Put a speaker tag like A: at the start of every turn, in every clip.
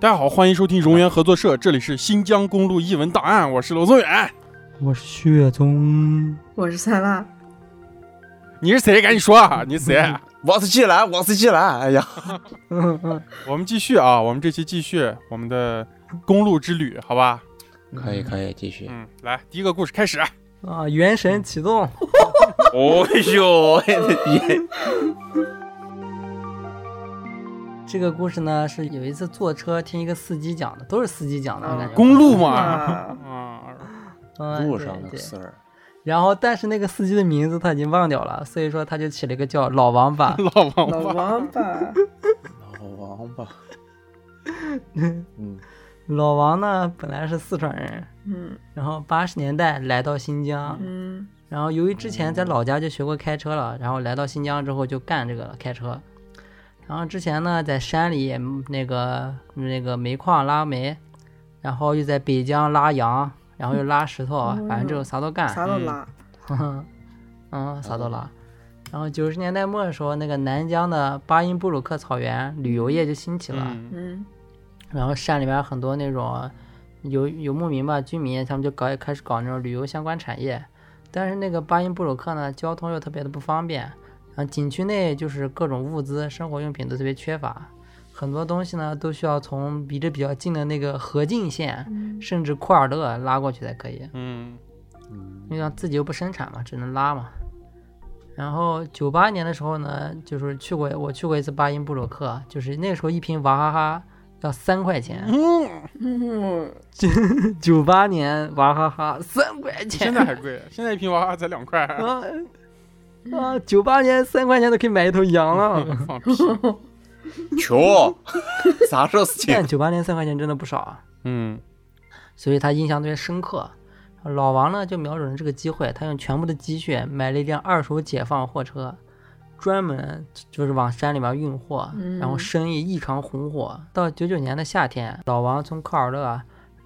A: 大家好，欢迎收听荣源合作社，这里是新疆公路译文档案，我是罗宗远。
B: 我是雪宗，
C: 我是酸辣，
A: 你是谁？赶紧说啊！你谁？
D: 我是季兰，我是季兰。哎呀，
A: 我们继续啊，我们这期继续我们的公路之旅，好吧？
D: 可以可以继续。
A: 嗯，来，第一个故事开始。
B: 啊，元神启动。
D: 哦呦，我的天！
B: 这个故事呢，是有一次坐车听一个司机讲的，都是司机讲的，我感觉。
A: 公路嘛，
D: 路上的事儿，
B: 然后，但是那个司机的名字他已经忘掉了，所以说他就起了一个叫老王八。
A: 老王
C: 老，王八，
D: 老王八。嗯，
B: 老王呢，本来是四川人，
C: 嗯
B: 然后八十年代来到新疆，
C: 嗯
B: 然后由于之前在老家就学过开车了，然后来到新疆之后就干这个了开车。然后之前呢，在山里那个那个煤矿拉煤，然后又在北疆拉羊，然后又拉石头，反正就啥都干。
C: 啥都拉，
B: 嗯，啥都拉。然后九十年代末的时候，那个南疆的巴音布鲁克草原旅游业就兴起了，
A: 嗯
C: 嗯
B: 然后山里边很多那种游游牧民吧，居民，他们就搞开始搞那种旅游相关产业。但是那个巴音布鲁克呢，交通又特别的不方便，景区内就是各种物资、生活用品都特别缺乏，很多东西呢都需要从离这比较近的那个河静县，甚至库尔勒拉过去才可以。
A: 嗯
B: 因为像自己又不生产嘛，只能拉嘛。然后九八年的时候呢，就是去过我去过一次巴音布鲁克，就是那时候一瓶娃哈哈要三块钱。
C: 嗯，
B: 九八年娃哈哈三块钱，
A: 现在还贵，现在一瓶娃哈哈才两块，
B: 啊啊！九八年三块钱都可以买一头羊了。
A: 放屁。
D: 穷，啥时候事情
B: 但？九八年三块钱真的不少啊，
A: 嗯
B: 所以他印象特别深刻。老王呢就瞄准了这个机会，他用全部的积蓄买了一辆二手解放货车，专门就是往山里面运货，然后生意异常红火。到九九年的夏天，老王从科尔勒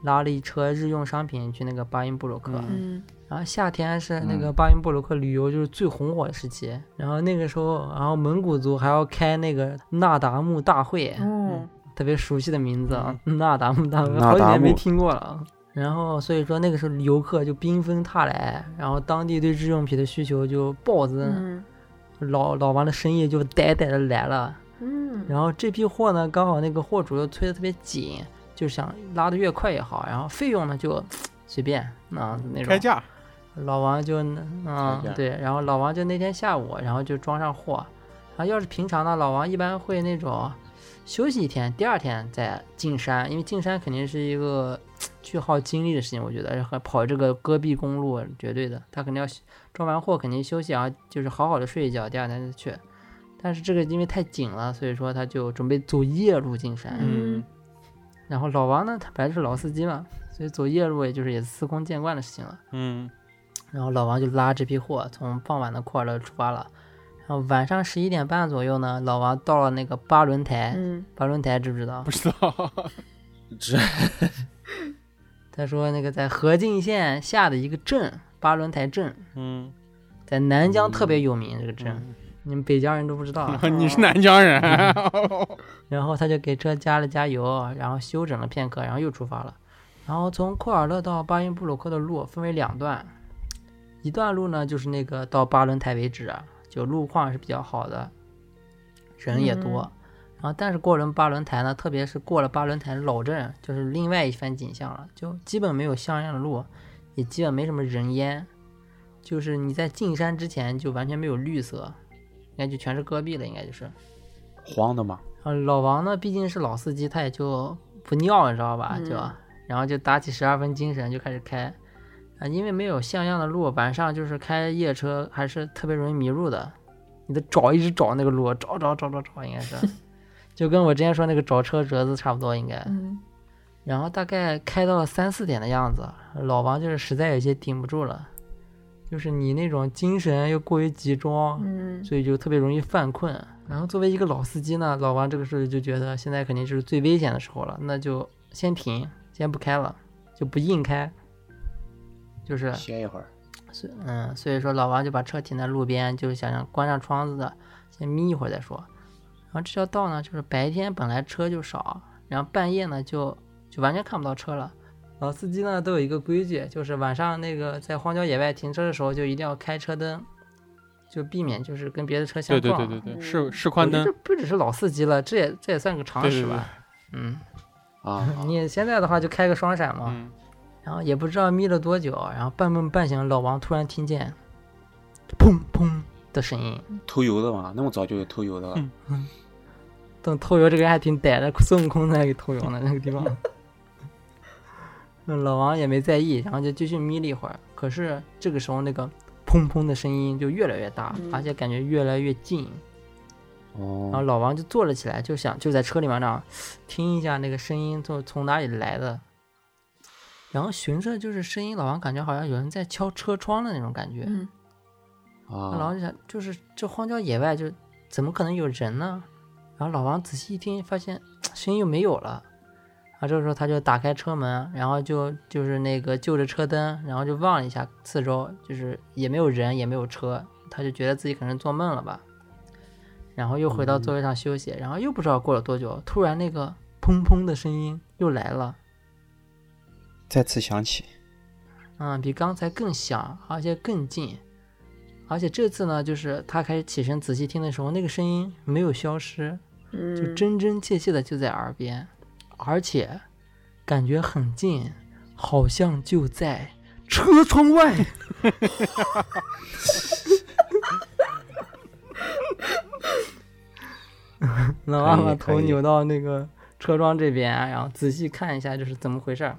B: 拉了一车日用商品去那个巴音布鲁克。
C: 嗯。
B: 然后夏天是那个巴音布鲁克旅游就是最红火的时期，然后那个时候，然后蒙古族还要开那个那达慕大会，
C: 嗯，
B: 特别熟悉的名字啊，那达慕大会，好几年没听过了。啊。然后所以说那个时候游客就缤纷踏来，然后当地对日用品的需求就暴增，
C: 嗯。
B: 老老王的生意就呆呆的来了。
C: 嗯。
B: 然后这批货呢，刚好那个货主又催得特别紧，就想拉的越快越好，然后费用呢就随便啊那种
A: 开价，
B: 老王就嗯对，然后老王就那天下午，然后就装上货。然后要是平常呢，老王一般会那种休息一天，第二天再进山，因为进山肯定是一个巨耗精力的事情，我觉得和跑这个戈壁公路绝对的，他肯定要装完货肯定休息，然后就是好好的睡一觉，第二天再去。但是这个因为太紧了，所以说他就准备走夜路进山。
A: 嗯
B: 然后老王呢，他本来是老司机嘛，所以走夜路也就是也是司空见惯的事情了。
A: 嗯
B: 然后老王就拉这批货从傍晚的库尔勒出发了。然后晚上十一点半左右呢，老王到了那个巴伦台。
C: 嗯
B: 巴伦台知不知道
A: 不？知道，
D: 这
B: 他说那个在河静县下的一个镇，巴伦台镇，
A: 嗯，
B: 在南疆特别有名。这个镇，你们北疆人都不知道啊。
A: 你是南疆人，
B: 然后他就给车加了加油，然后休整了片刻，然后又出发了。然后从库尔勒到巴音布鲁克的路分为两段，一段路呢就是那个到巴伦台为止，啊就路况是比较好的，人也多。然后但是过了巴伦台呢，特别是过了巴伦台老镇，就是另外一番景象了，就基本没有像样的路，也基本没什么人烟，就是你在进山之前就完全没有绿色，应该就全是戈壁了，应该就是。
D: 黄的嘛，
B: 啊，老王呢，毕竟是老司机，他也就不尿，你知道吧？就，然后就打起十二分精神就开始开，啊，因为没有像样的路，晚上就是开夜车还是特别容易迷路的，你得找一直找那个路，找找找找找，应该是，就跟我之前说那个找车辙子差不多，应该。
C: 嗯
B: 然后大概开到了三四点的样子，老王就是实在有些顶不住了，就是你那种精神又过于集中，
C: 嗯
B: 所以就特别容易犯困。然后作为一个老司机呢，老王这个时候就觉得现在肯定就是最危险的时候了，那就先停，先不开了，就不硬开，就是
D: 歇一会儿。
B: 所嗯，所以说老王就把车停在路边，就是想让关上窗子的，先眯一会儿再说。然后这条道呢，就是白天本来车就少，然后半夜呢就就完全看不到车了。老司机呢都有一个规矩，就是晚上那个在荒郊野外停车的时候就一定要开车灯，就避免就是跟别的车相
A: 对对
B: 撞。
A: 对对对，
C: 嗯
A: 是是宽灯
B: 这，不只是老司机了，这也这也算个常
A: 对对对
B: 识吧。嗯，
D: 啊，
B: 你现在的话就开个双闪嘛，
A: 嗯，
B: 然后也不知道眯了多久，然后半梦半醒，老王突然听见砰砰的声音。
D: 偷油的嘛，那么早就有偷油的了。
A: 嗯
B: 等偷油这个人还挺歹的，孙悟空在给偷油呢，那个地方。那老王也没在意，然后就继续眯了一会儿。可是这个时候，那个砰砰的声音就越来越大，
C: 嗯
B: 而且感觉越来越近。然后
D: 哦，
B: 老王就坐了起来，就想就在车里面那样听一下那个声音从从哪里来的。然后循着就是声音，老王感觉好像有人在敲车窗的那种感觉。老
D: 啊，
B: 王就想，就是这荒郊野外就怎么可能有人呢？然后老王仔细一听，发现 声音又没有了。然后这个时候他就打开车门，然后就就是那个就着车灯，然后就望了一下四周，就是也没有人，也没有车，他就觉得自己可能做梦了吧。然后又回到座位上休息，然后又不知道过了多久，突然那个砰砰的声音又来了，
D: 再次响起。
B: 嗯，比刚才更响，而且更近，而且这次呢，就是他开始起身仔细听的时候，那个声音没有消失，
C: 嗯，
B: 就真真切切的就在耳边，而且感觉很近，好像就在车窗外。老王把头扭到那个车窗这边，然后仔细看一下，就是怎么回事儿。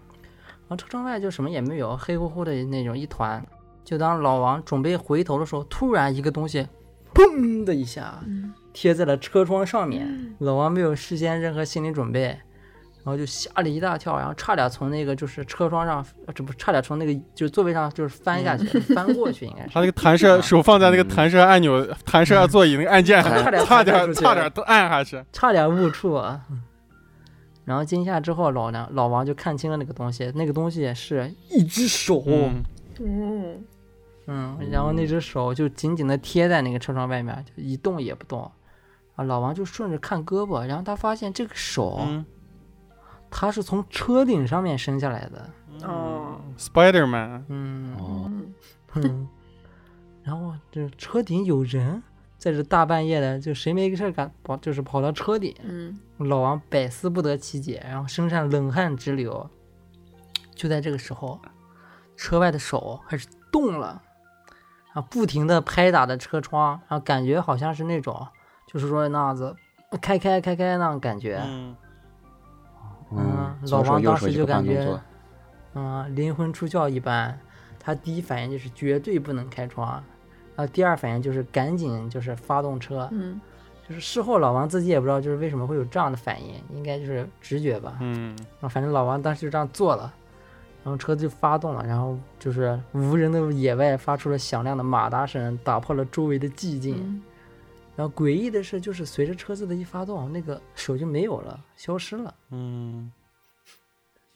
B: 然后车窗外就什么也没有，黑乎乎的那种一团。就当老王准备回头的时候，突然一个东西，砰的一下，
C: 嗯
B: 贴在了车窗上面。老王没有事先任何心理准备，然后就吓了一大跳，然后差点从那个就是车窗上，呃这不差点从那个就是座位上就是翻下去，翻过去应该是。
A: 他那个弹射手放在那个
D: 嗯
A: 弹射按钮、弹射座椅那个按键上，
B: 差点
A: 差点差点都按下去。
B: 差点误触啊。然后惊吓之后，老梁老王就看清了那个东西，那个东西是一只手，
A: 嗯，
C: 嗯
B: 嗯，然后那只手就紧紧的贴在那个车窗外面，就一动也不动。啊，老王就顺着看胳膊，然后他发现这个手，
A: 嗯
B: 它是从车顶上面伸下来的，
C: 哦
A: ，Spider Man，
B: 嗯，
D: 哦，
C: 嗯。
B: 嗯，然后这车顶有人，在这大半夜的，就谁没个事儿敢跑，就是跑到车顶，
C: 嗯。
B: 老王百思不得其解，然后身上冷汗直流。就在这个时候，车外的手开始动了，啊，不停的拍打着车窗，然后感觉好像是那种，就是说那样子开开开开那种感觉，
A: 嗯，
B: 嗯老王当时就感觉。嗯，灵魂出窍一般。他第一反应就是绝对不能开窗，然后第二反应就是赶紧就是发动车，
C: 嗯
B: 就是事后老王自己也不知道就是为什么会有这样的反应，应该就是直觉吧。
A: 嗯，
B: 然后反正老王当时就这样做了，然后车就发动了，然后就是无人的野外发出了响亮的马达声，打破了周围的寂静。
C: 嗯
B: 然后诡异的是，就是随着车子的一发动，那个手就没有了，消失了。
A: 嗯，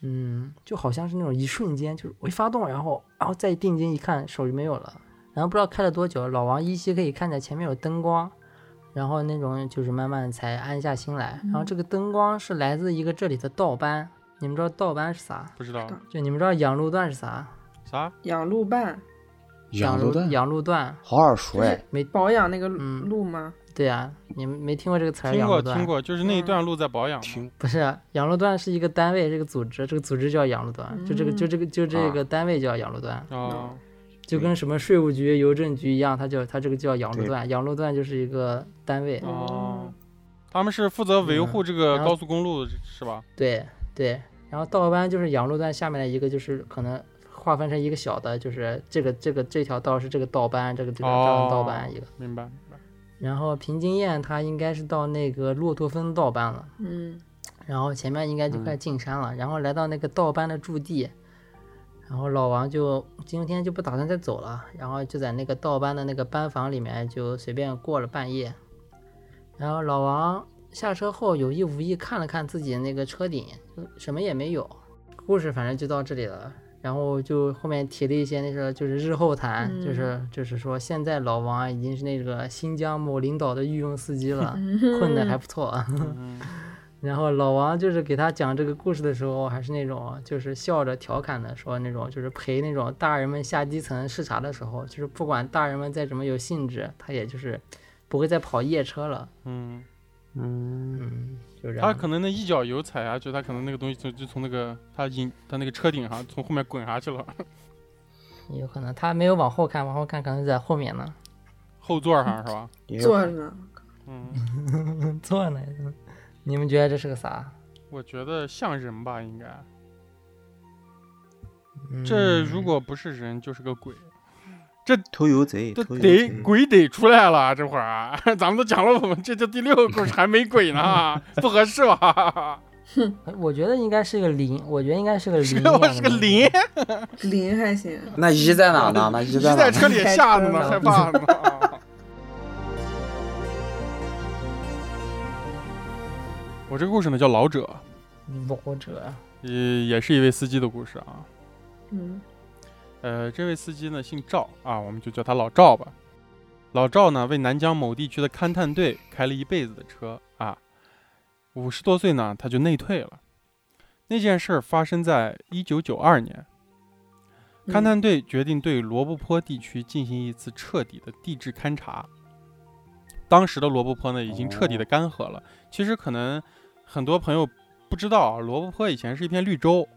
B: 嗯，就好像是那种一瞬间，就是我一发动，然后然后再定睛一看，手就没有了。然后不知道开了多久，老王依稀可以看见前面有灯光，然后那种就是慢慢才安下心来。然后这个灯光是来自一个这里的道班，你们知道道班是啥？
A: 不知道
B: 就你们知道养路段是啥？
A: 啥，
C: 养路伴
B: 路
D: 养路段，
B: 养路段。
D: 好耳熟哎，
B: 没
C: 保养那个
B: 嗯。
C: 路吗？
B: 对呀、你们没听过这个词儿？
A: 听过听过，就是那一段路在保养
B: 不是养路段是一个单位，这个组织，这个组织叫养路段，就这个就这个就这个单位叫养路段。
A: 哦，
B: 就跟什么税务局、邮政局一样，它叫它这个叫养路段，养路段就是一个单位。
A: 哦，他们是负责维护这个高速公路是吧？
B: 对对，然后道班就是养路段下面的一个，就是可能划分成一个小的，就是这个这个这条道是这个道班，这个这个这
A: 哦
B: 个道班一个。
A: 明白明白。
B: 然后平津堰它应该是到那个骆驼峰道班了，
C: 嗯
B: 然后前面应该就快进山了，然后来到那个道班的驻地。然后老王就今天就不打算再走了，然后就在那个道班的那个班房里面就随便过了半夜。然后老王下车后有意无意看了看自己那个车顶，就什么也没有。故事反正就到这里了。然后就后面提了一些那个就是日后谈，
C: 嗯
B: 就是就是说现在老王已经是那个新疆某领导的御用司机了，
C: 嗯
B: 混的还不错。
A: 嗯
B: 然后老王就是给他讲这个故事的时候，还是那种就是笑着调侃的说那种就是陪那种大人们下基层视察的时候，就是不管大人们再怎么有兴致，他也就是不会再跑夜车了。
A: 嗯，
D: 嗯，
B: 嗯，就这
A: 他。可能那一脚油踩下去，他可能那个东西就就从那个他引他那个车顶上从后面滚下去了，
B: 有可能他没有往后看，往后看可能在后面呢，
A: 后座上是吧？
C: 坐着呢。
A: 嗯，
B: 坐呢。你们觉得这是个啥？
A: 我觉得像人吧，应该。
B: 嗯
A: 这如果不是人，就是个鬼。
D: 偷油贼，
A: 这得
D: 贼。
A: 鬼得出来了，这会儿啊咱们都讲了，我们这就第六个故事还没鬼呢，不合适吧？
B: 哼我觉得应该是个零，我觉得应该是个零
A: 是个零，
C: 零还行，
D: 那一在哪呢？那一
A: 一
D: 在？
A: 在车里吓着呢，害怕呢。我这个故事呢叫老者，
B: 老者，
A: 呃，也是一位司机的故事啊。
C: 嗯
A: 呃，这位司机呢姓赵啊，我们就叫他老赵吧。老赵呢为南疆某地区的勘探队开了一辈子的车啊，五十多岁呢他就内退了。那件事儿发生在一九九二年，
C: 嗯
A: 勘探队决定对罗布泊地区进行一次彻底的地质勘察。当时的罗布泊呢已经彻底的干涸了。其实可能很多朋友不知道啊，罗布泊以前是一片绿洲，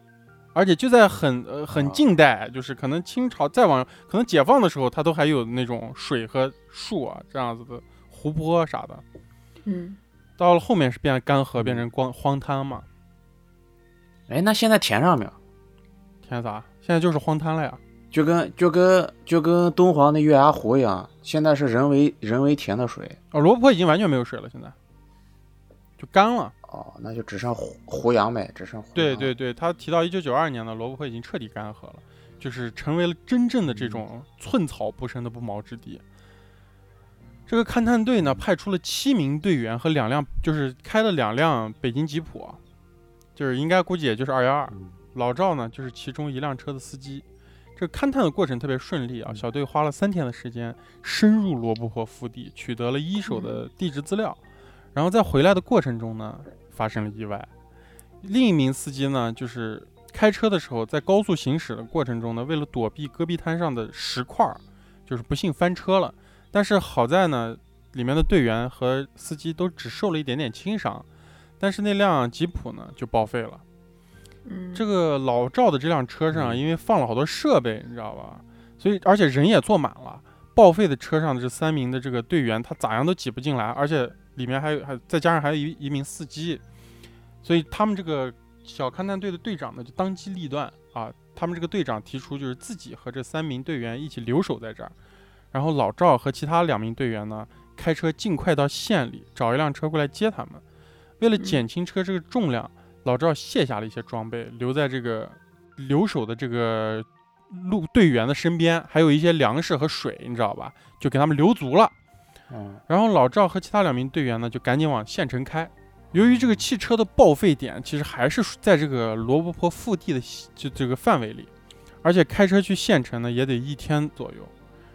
A: 而且就在很呃很近代，就是可能清朝再往可能解放的时候，它都还有那种水和树啊这样子的湖泊啥的。
C: 嗯
A: 到了后面是变干涸，变成光荒滩嘛。
D: 哎，那现在填上没有？
A: 填啥？现在就是荒滩了呀。
D: 就跟就跟就跟敦煌的月牙湖一样，现在是人为人为填的水。
A: 哦，罗布泊已经完全没有水了，现在就干了。
D: 哦，那就只剩胡胡杨呗，只剩胡杨
A: 对对对，他提到一九九二年呢，罗布泊已经彻底干涸了，就是成为了真正的这种寸草不生的不毛之地。这个勘探队呢，派出了七名队员和两辆，就是开了两辆北京吉普，就是应该估计也就是二幺二。
D: 嗯
A: 老赵呢，就是其中一辆车的司机。这个勘探的过程特别顺利啊，小队花了三天的时间，深入罗布泊腹地，取得了一手的地质资料。然后在回来的过程中呢，发生了意外。另一名司机呢，就是开车的时候，在高速行驶的过程中呢，为了躲避戈壁滩上的石块儿，就是不幸翻车了。但是好在呢，里面的队员和司机都只受了一点点轻伤，但是那辆吉普呢就报废了。
C: 嗯，
A: 这个老赵的这辆车上，
D: 嗯
A: 因为放了好多设备，你知道吧？所以而且人也坐满了。报废的车上的这三名的这个队员，他咋样都挤不进来，而且里面还有还再加上还有一一名司机，所以他们这个小勘探队的队长呢就当机立断啊，他们这个队长提出就是自己和这三名队员一起留守在这儿，然后老赵和其他两名队员呢开车尽快到县里找一辆车过来接他们。为了减轻车这个重量，老赵卸下了一些装备，留在这个留守的这个路队员的身边，还有一些粮食和水，你知道吧？就给他们留足了。
D: 嗯
A: 然后老赵和其他两名队员呢，就赶紧往县城开。由于这个汽车的报废点其实还是在这个罗布泊腹地的就这个范围里，而且开车去县城呢也得一天左右。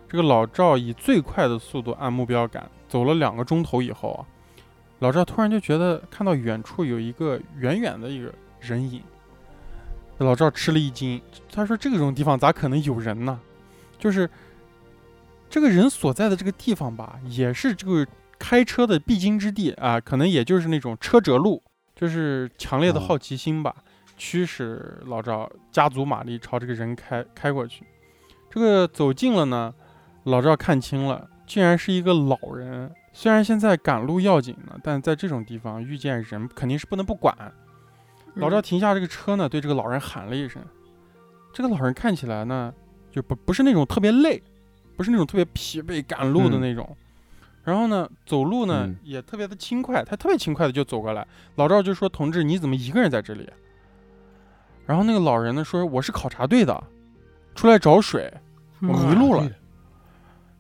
A: 这个老赵以最快的速度按目标赶，走了两个钟头以后啊，老赵突然就觉得看到远处有一个远远的一个人影。老赵吃了一惊，他说：“这种地方咋可能有人呢？就是这个人所在的这个地方吧，也是这个开车的必经之地啊，可能也就是那种车辙路，就是强烈的
D: 哦
A: 好奇心吧，驱使老赵加足马力朝这个人开开过去。这个走近了呢，老赵看清了，竟然是一个老人。虽然现在赶路要紧呢，但在这种地方遇见人肯定是不能不管。老赵停下这个车呢，对这个老人喊了一声。这个老人看起来呢，就不不是那种特别累，不是那种特别疲惫赶路的
D: 嗯
A: 那种。然后呢，走路呢、
D: 嗯
A: 也特别的轻快，他特别轻快的就走过来。老赵就说：“同志，你怎么一个人在这里？”然后那个老人呢说：“我是考察队的，出来找水，我迷路了。”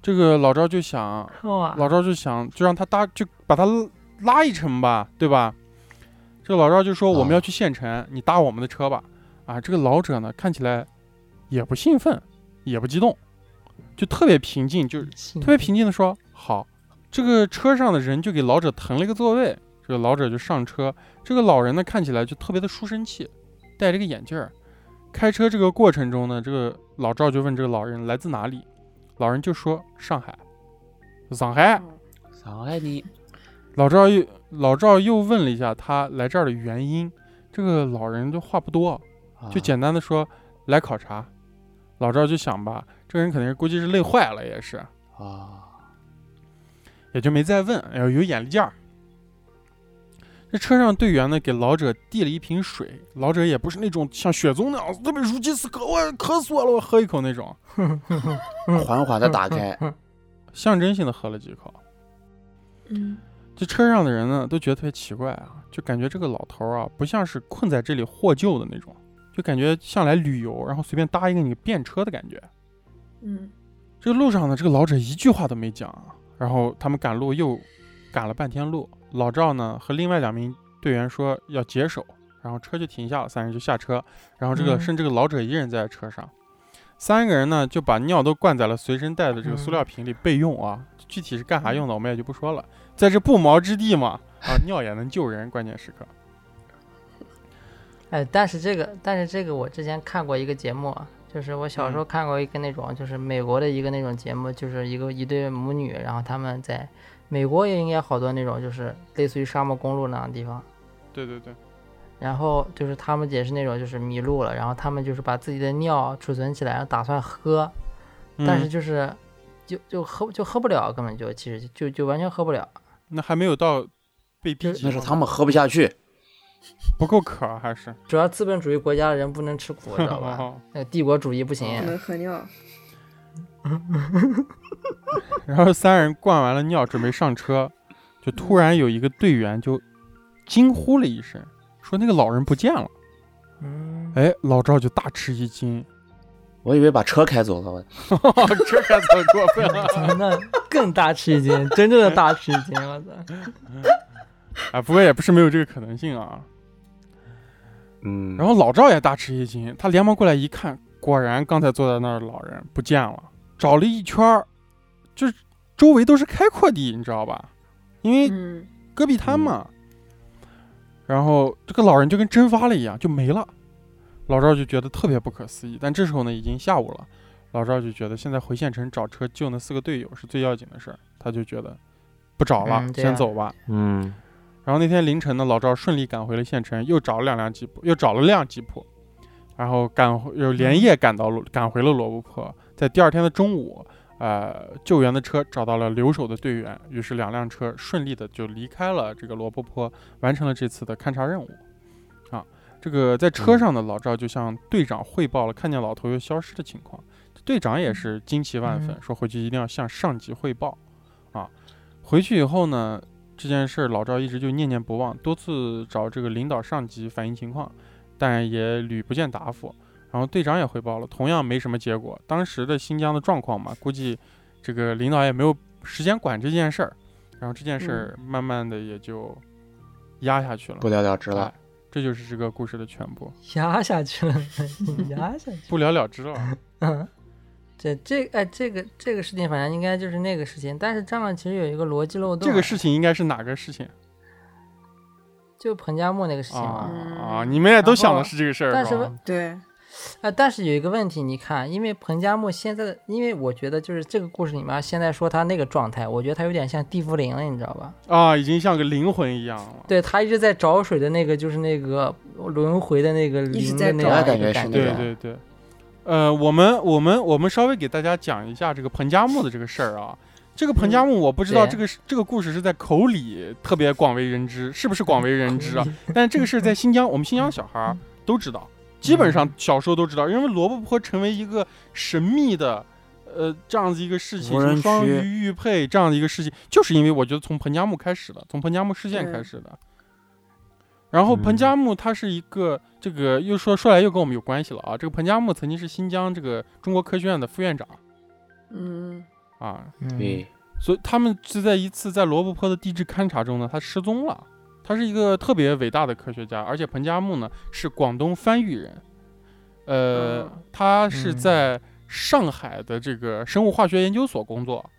A: 这个老赵就想，老赵就想，就让他搭，就把他拉一程吧，对吧？这个老赵就说：“我们
D: 啊
A: 要去县城，你搭我们的车吧。”啊，这个老者呢，看起来也不兴奋，也不激动，就特别平静，就是特别平静的说：“好。”这个车上的人就给老者腾了一个座位，这个老者就上车。这个老人呢，看起来就特别的书生气，戴着个眼镜儿。开车这个过程中呢，这个老赵就问这个老人来自哪里，老人就说上海。上海。
D: 上海的
A: 老赵又老赵又问了一下他来这儿的原因，这个老人就话不多，就简单的说来考察。老赵就想吧，这个人肯定是估计是累坏了，也是，
D: 啊，
A: 也就没再问。哎呦，有眼力劲儿。这车上队员呢，给老者递了一瓶水，老者也不是那种像雪宗那样特别如饥似渴，我渴死我了，我喝一口那种，
D: 缓缓的打开，
A: 象征性的喝了几口。
C: 嗯
A: 这车上的人呢，都觉得特别奇怪啊，就感觉这个老头儿啊，不像是困在这里获救的那种，就感觉像来旅游，然后随便搭一个你便车的感觉。
C: 嗯
A: 这个路上呢，这个老者一句话都没讲，然后他们赶路又赶了半天路。老赵呢和另外两名队员说要解手，然后车就停下了，三人就下车，然后这个
B: 嗯
A: 剩这个老者一人在车上，三个人呢就把尿都灌在了随身带的这个塑料瓶里备用啊。具体是干啥用的，我们也就不说了。在这不毛之地嘛，啊，尿也能救人，关键时刻。
B: 哎，但是这个，但是这个，我之前看过一个节目，啊，就是我小时候看过一个那种，就是美国的一个那种节目，就是一个一对母女，然后他们在美国也应该好多那种，就是类似于沙漠公路那样的地方，
A: 对对对，
B: 然后就是他们也是那种就是迷路了，然后他们就是把自己的尿储存起来，然后打算喝，但是
A: 嗯
B: 就是就就喝就喝不了，根本就其实就就完全喝不了。
A: 那还没有到被逼
D: 那是
A: 吗？
D: 他们喝不下去，
A: 不够渴还是？
B: 主要资本主义国家的人不能吃苦，知道吧？那帝国主义不行。
C: 不能喝尿。
A: 然后三人灌完了尿，准备上车，就突然有一个队员就惊呼了一声，说那个老人不见了。
B: 嗯，
A: 哎，老赵就大吃一惊，
D: 我以为把车开走了，我
A: 这还怎么过分了？
B: 那更大吃一惊，真正的大吃一惊，我操！
A: 啊，不过也不是没有这个可能性啊。
D: 嗯，
A: 然后老赵也大吃一惊，他连忙过来一看，果然刚才坐在那儿的老人不见了。找了一圈儿，就是周围都是开阔地，你知道吧？因为
C: 嗯
A: 戈壁滩嘛。然后这个老人就跟蒸发了一样，就没了。老赵就觉得特别不可思议，但这时候呢，已经下午了。老赵就觉得现在回县城找车救那四个队友是最要紧的事儿，他就觉得不找了，
B: 嗯啊
A: 先走吧。
D: 嗯，
A: 然后那天凌晨呢，老赵顺利赶回了县城，又找了两辆吉普，又找了辆吉普，然后赶回又连夜赶到罗赶回了罗布泊。在第二天的中午，呃，救援的车找到了留守的队员，于是两辆车顺利的就离开了这个罗布泊，完成了这次的勘察任务。啊，这个在车上的老赵就向队长汇报了看见老头又消失的情况，队长也是惊奇万分，
B: 嗯
A: 说回去一定要向上级汇报。啊，回去以后呢，这件事儿老赵一直就念念不忘，多次找这个领导上级反映情况，但也屡不见答复。然后队长也汇报了，同样没什么结果。当时的新疆的状况嘛，估计这个领导也没有时间管这件事儿，然后这件事儿慢慢的也就压下去了。
D: 不了了之了
A: 哎。这就是这个故事的全部，
B: 压下去了，压下去。
A: 不了了之了。
B: 嗯，这这哎，这个这个事情，反正应该就是那个事情。但是账上其实有一个逻辑漏洞。
A: 这个事情应该是哪个事情
B: 就彭加木那个事情
A: 啊
B: 嘛。
A: 啊？你们也都想的是这个事儿，
B: 但是？
C: 对，
B: 啊，但是有一个问题，你看，因为彭加木现在的，因为我觉得就是这个故事里面现在说他那个状态，我觉得他有点像地缚灵了，你知道吧？
A: 啊，已经像个灵魂一样了。
B: 对他一直在找水的那个，就是那个轮回的那个
C: 一直在找
B: 灵的那样
D: 感觉是
B: 一个感
A: 对对对，呃，我们我们我们稍微给大家讲一下这个彭加木的这个事儿啊。这个彭加木，我不知道这个是这个故事是在口里特别广为人知，是不是广为人知啊？但这个事儿在新疆，我们新疆小孩儿都知道，基本上小时候都知道，因为罗布泊成为一个神秘的，呃，这样子一个事情，什么双鱼玉佩这样的一个事情，就是因为我觉得从彭加木开始的，从彭加木事件开始的。然后彭
D: 嗯
A: 加木他是一个这个又说说来又跟我们有关系了啊，这个彭加木曾经是新疆这个中国科学院的副院长
C: 嗯。
A: 啊，
B: 嗯。
D: 对，
A: 所以他们是在一次在罗布泊的地质勘察中呢，他失踪了。他是一个特别伟大的科学家，而且彭加木呢是广东番禺人，呃，
C: 嗯
A: 他是
B: 嗯。
A: 在上海的这个生物化学研究所工作，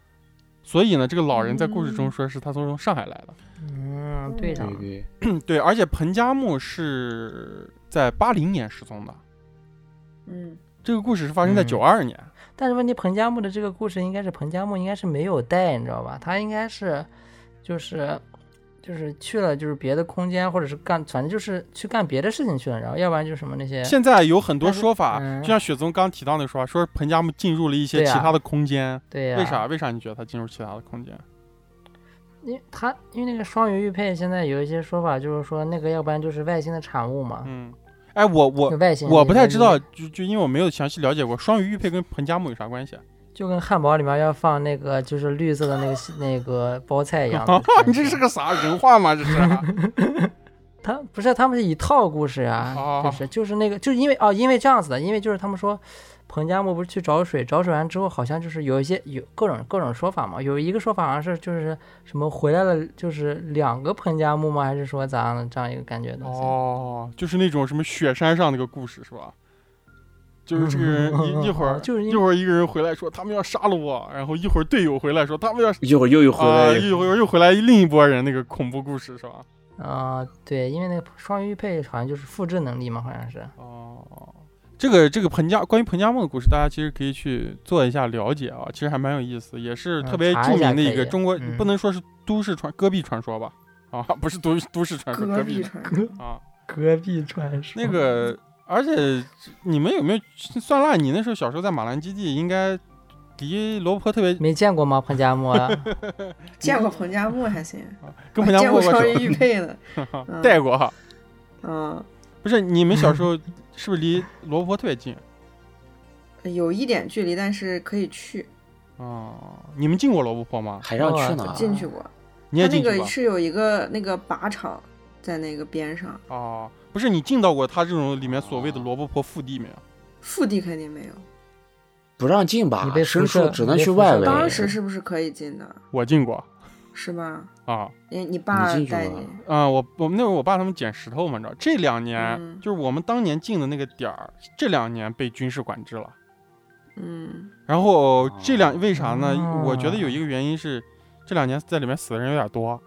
A: 所以呢，这个老人在故事中
C: 嗯。
A: 说是他从上海来的。
B: 嗯，嗯，对上
D: 对
B: 了。
D: 对，
A: 对，而且彭加木是在八零年失踪的，
C: 嗯，
A: 这个故事是发生在
B: 嗯
A: 九二年。
B: 但是问题，彭加木的这个故事应该是彭加木应该是没有带，你知道吧？他应该是就是就是去了就是别的空间，或者是干，反正就是去干别的事情去了，然后要不然就是什么那些
A: 现在有很多说法，
B: 嗯
A: 就像雪宗刚提到那个说法，说是彭加木进入了一些其他的空间。
B: 对呀、
A: 为啥？？为啥你觉得他进入其他的空间？
B: 因为他因为那个双鱼玉佩现在有一些说法，就是说那个要不然就是外星的产物嘛，
A: 嗯，哎，我我
B: 外星
A: 我不太知道，就就因为我没有详细了解过双鱼玉佩跟彭加木有啥关系啊？
B: 就跟汉堡里面要放那个就是绿色的那个那个包菜一样。
A: 你这是个啥人话吗？这是？
B: 他不是他们是一套故事呀、
A: 哦
B: 就是就是那个就是因为哦，因为这样子的，因为就是他们说彭加木不是去找水，找水完之后好像就是有一些有各种各种说法嘛，有一个说法好像是就是什么回来了就是两个彭加木吗？还是说咋样的这样一个感觉？
A: 哦，就是那种什么雪山上那个故事是吧？就是这个人一 一会儿
B: 哦就是因
A: 一会儿一个人回来说他们要杀了我，然后一会儿队友回来说他们要
D: 一会儿又又回
A: 啊，
D: 来，
A: 一会儿又回来另一波人，那个恐怖故事是吧？
B: 啊、对，因为那个双鱼玉佩好像就是复制能力嘛，好像是。
A: 哦，这个这个彭家关于彭加木的故事，大家其实可以去做一下了解啊，其实还蛮有意思，也是特别著名的
B: 一
A: 个中国，
B: 嗯
A: 不能说是都市传戈壁传说吧？啊，不是都都市传说，
C: 戈
A: 戈壁
C: 壁传说，
A: 啊，
B: 戈壁传说
A: 那个，而且你们有没有算辣？你那时候小时候在马兰基地，应该离罗布泊特别
B: 没见过吗？彭加木啊，
C: 见过彭加木还行，
A: 跟彭加
C: 见
A: 木握过手
C: 玉佩呢。嗯
A: 带过哈。
C: 嗯，
A: 不是你们小时候是不是离罗布泊特别近？
C: 有一点距离，但是可以去
A: 哦，你们进过罗布泊吗？
D: 还让去呢
B: 哦。
C: 进去过。
A: 你也
C: 它那个
A: 进去过？
C: 是有一个那个靶场在那个边上，
A: 哦，不是你进到过他这种里面所谓的罗布泊腹地没有？
C: 腹地肯定没有。
D: 不让进吧
B: 你被？申
D: 诉只能去外围。
C: 当时是不是可以进的？
A: 我进过
C: 是吧？
A: 啊。
C: 你你爸带你，
A: 啊、我我们那会儿我爸他们捡石头嘛，你知道，这两年、
C: 嗯
A: 就是我们当年进的那个点儿，这两年被军事管制了。
C: 嗯
A: 然后这两为啥呢？
B: 哦
A: 我觉得有一个原因是，这两年在里面死的人有点多，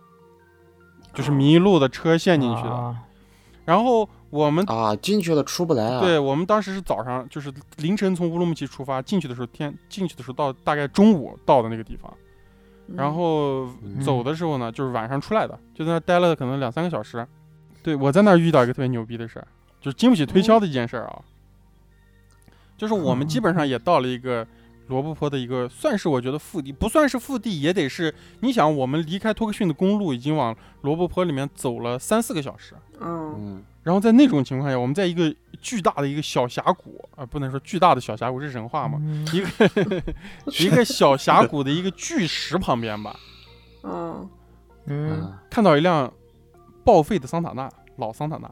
A: 就是迷路的车陷进去的。
B: 啊
A: 然后我们
D: 啊，进去了出不来啊。
A: 对我们当时是早上，就是凌晨从乌鲁木齐出发，进去的时候天进去的时候到大概中午到的那个地方，
C: 嗯
A: 然后
D: 嗯。
A: 走的时候呢，就是晚上出来的，就在那儿待了可能两三个小时。对我在那儿遇到一个特别牛逼的事儿，就是经不起推敲的一件事儿啊，就是我们基本上也到了一个罗布泊的一个算是我觉得腹地，不算是腹地也得是，你想我们离开托克逊的公路已经往罗布泊里面走了三四个小时，
C: 嗯
D: 嗯，
A: 然后在那种情况下，我们在一个巨大的一个小峡谷啊、不能说巨大的小峡谷是人话嘛，
B: 嗯
A: 一个一个小峡谷的一个巨石旁边吧
C: 嗯
A: 看到一辆报废的桑塔纳，老桑塔纳，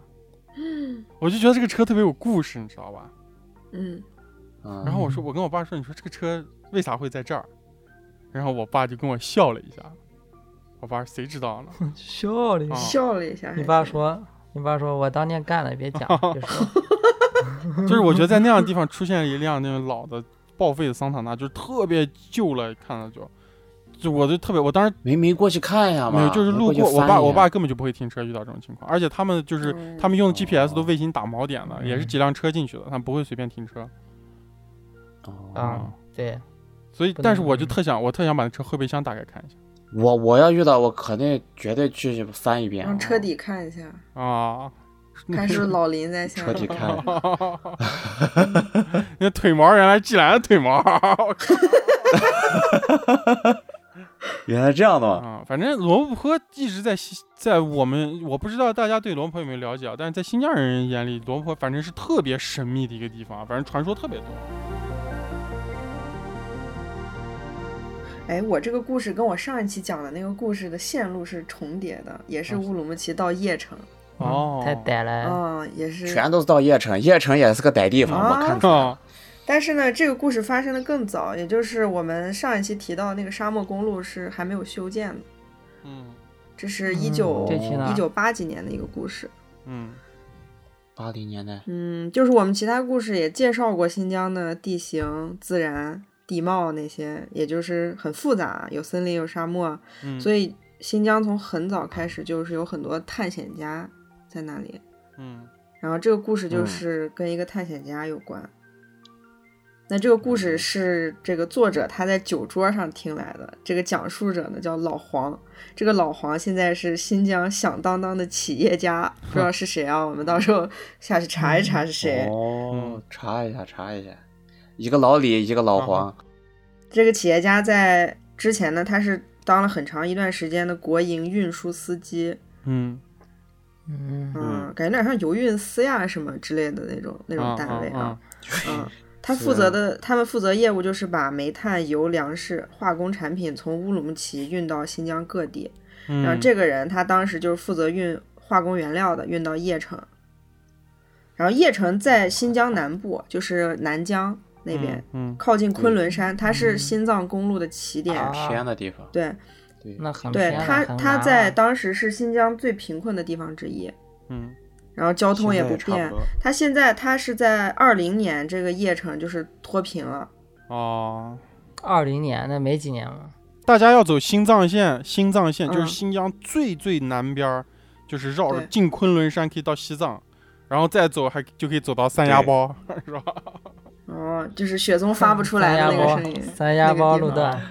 A: 我就觉得这个车特别有故事，你知道吧？
C: 嗯
D: 嗯，
A: 然后我说，我跟我爸说，你说这个车为啥会在这儿？然后我爸就跟我笑了一下，我爸说谁知道呢？
B: 笑了一
A: 啊
B: 下。
C: 笑了一下。
B: 你爸说，你爸说我当年干了，别讲，别说。
A: 就是我觉得在那样的地方出现了一辆那种老的报废的桑塔纳，就是特别旧了，看着就，就我就特别，我当时
D: 没没过去看呀嘛，
A: 没有，就是路过，我爸我爸根本就不会停车，遇到这种情况，而且他们就是
C: 嗯
A: 他们用的
D: 哦
A: GPS 都卫星打锚点的，
B: 嗯
A: 也是几辆车进去的，他们不会随便停车。
D: 哦
B: 啊，对，
A: 所以，但是我就特想，我特想把那车后备箱打开看一下
D: 我我要遇到，我肯定绝对去翻一遍。
C: 让车底看一下，
A: 啊。
C: 看是老林在下面。
D: 看，
A: 那腿毛原来寄来的腿毛
D: 原来这样的吗？
A: 啊，反正罗布泊一直在西，在我们我不知道大家对罗布泊有没有了解啊，但是在新疆人眼里，罗布泊反正是特别神秘的一个地方，反正传说特别多。
C: 哎，我这个故事跟我上一期讲的那个故事的线路是重叠的，也是
A: 啊
C: 乌鲁木齐到叶城，
A: 哦，
B: 太呆了。
C: 嗯、也是。
D: 全都是到叶城，叶城也是个歹地方，
C: 啊
D: 我看 出来
C: 但是呢，这个故事发生的更早，也就是我们上一期提到那个沙漠公路是还没有修建的，
A: 嗯
C: 这是一
B: 嗯
C: 九一九八几年的一个故事。
A: 嗯
D: 八零年代，
C: 嗯，就是我们其他故事也介绍过新疆的地形、自然、地貌那些，也就是很复杂，有森林有沙漠，
A: 嗯，
C: 所以新疆从很早开始就是有很多探险家在那里，
A: 嗯。
C: 然后这个故事就
D: 嗯。
C: 是跟一个探险家有关。那这个故事是这个作者他在酒桌上听来的，这个讲述者呢叫老黄，这个老黄现在是新疆响当当的企业家，不知道是谁啊？我们到时候下去查一查是谁。
D: 哦
A: 嗯，
D: 查一下，查一下，一个老李，一个老黄，
C: 这个企业家在之前呢，他是当了很长一段时间的国营运输司机，
A: 嗯
B: 嗯
C: 嗯，感觉有点像油运司呀什么之类的那种那种单位
A: 啊
C: 啊。嗯，他负责的，他们负责业务就是把煤炭、油、粮食、化工产品从乌鲁木齐运到新疆各地。
A: 嗯，
C: 然后这个人他当时就是负责运化工原料的，运到叶城。然后叶城在新疆南部，就是南疆那边，
A: 嗯，
C: 靠近昆仑山，它是新藏公路的起点。
B: 啊。
D: 偏的地方，
C: 对，
D: 对，
B: 那很
C: 对他，
B: 偏了很
C: 他
B: 难啊
C: 在当时是新疆最贫困的地方之一，
A: 嗯。
C: 然后交通也不便
D: 差不。多。
C: 他现在它是在二零年这个叶城就是脱贫了，
A: 哦，
B: 二零年那没几年了，
A: 大家要走新藏线，新藏线就是
C: 嗯。
A: 新疆最最南边儿，就是绕着进昆仑山可以到西藏，然后再走还就可以走到三
D: 亚
A: 包，是吧？
C: 哦，就是雪松发不出来的那个声音，
B: 三丫包路段，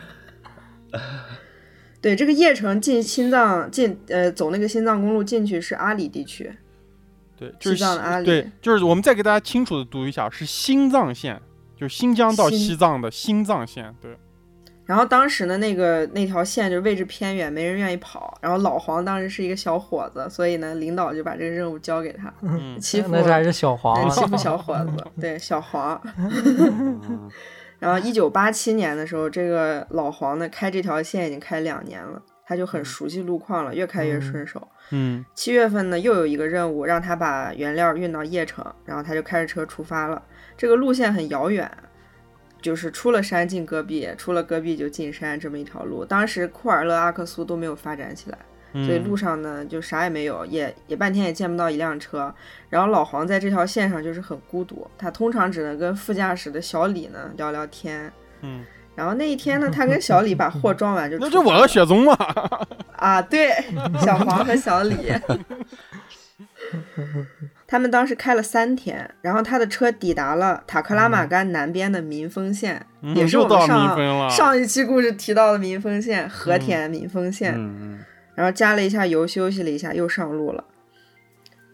C: 对，这个叶城进青藏进呃走那个青藏公路进去是阿里地区，
A: 对，就是
C: 西藏的阿里
A: 对，就是我们再给大家清楚的读一下，是新藏线，就是新疆到西藏的新藏线，对，
C: 然后当时呢，那个那条线就位置偏远，没人愿意跑。然后老黄当时是一个小伙子，所以呢，领导就把这个任务交给他，
A: 嗯
C: 欺负
B: 那这还是小黄啊，
C: 对欺负小伙子，对小黄。
D: 嗯
C: 然后一九八七年的时候，这个老黄呢开这条线已经开两年了，他就很熟悉路况了，越开越顺手。
A: 嗯
C: 七月份呢，又有一个任务让他把原料运到叶城，然后他就开着车出发了。这个路线很遥远，就是出了山进戈壁，出了戈壁就进山这么一条路。当时库尔勒阿克苏都没有发展起来，
A: 嗯，
C: 所以路上呢就啥也没有，也也半天也见不到一辆车。然后老黄在这条线上就是很孤独，他通常只能跟副驾驶的小李呢聊聊天。
A: 嗯，
C: 然后那一天呢，他跟小李把货装完就
A: 那就我和雪宗嘛，
C: 啊，对，小黄和小李，他们当时开了三天，然后他的车抵达了塔克拉玛干南边的民丰县，
A: 嗯
C: 也是我们上上一期故事提到的民丰县和田民丰县。
D: 嗯
C: 然后加了一下油，休息了一下，又上路了。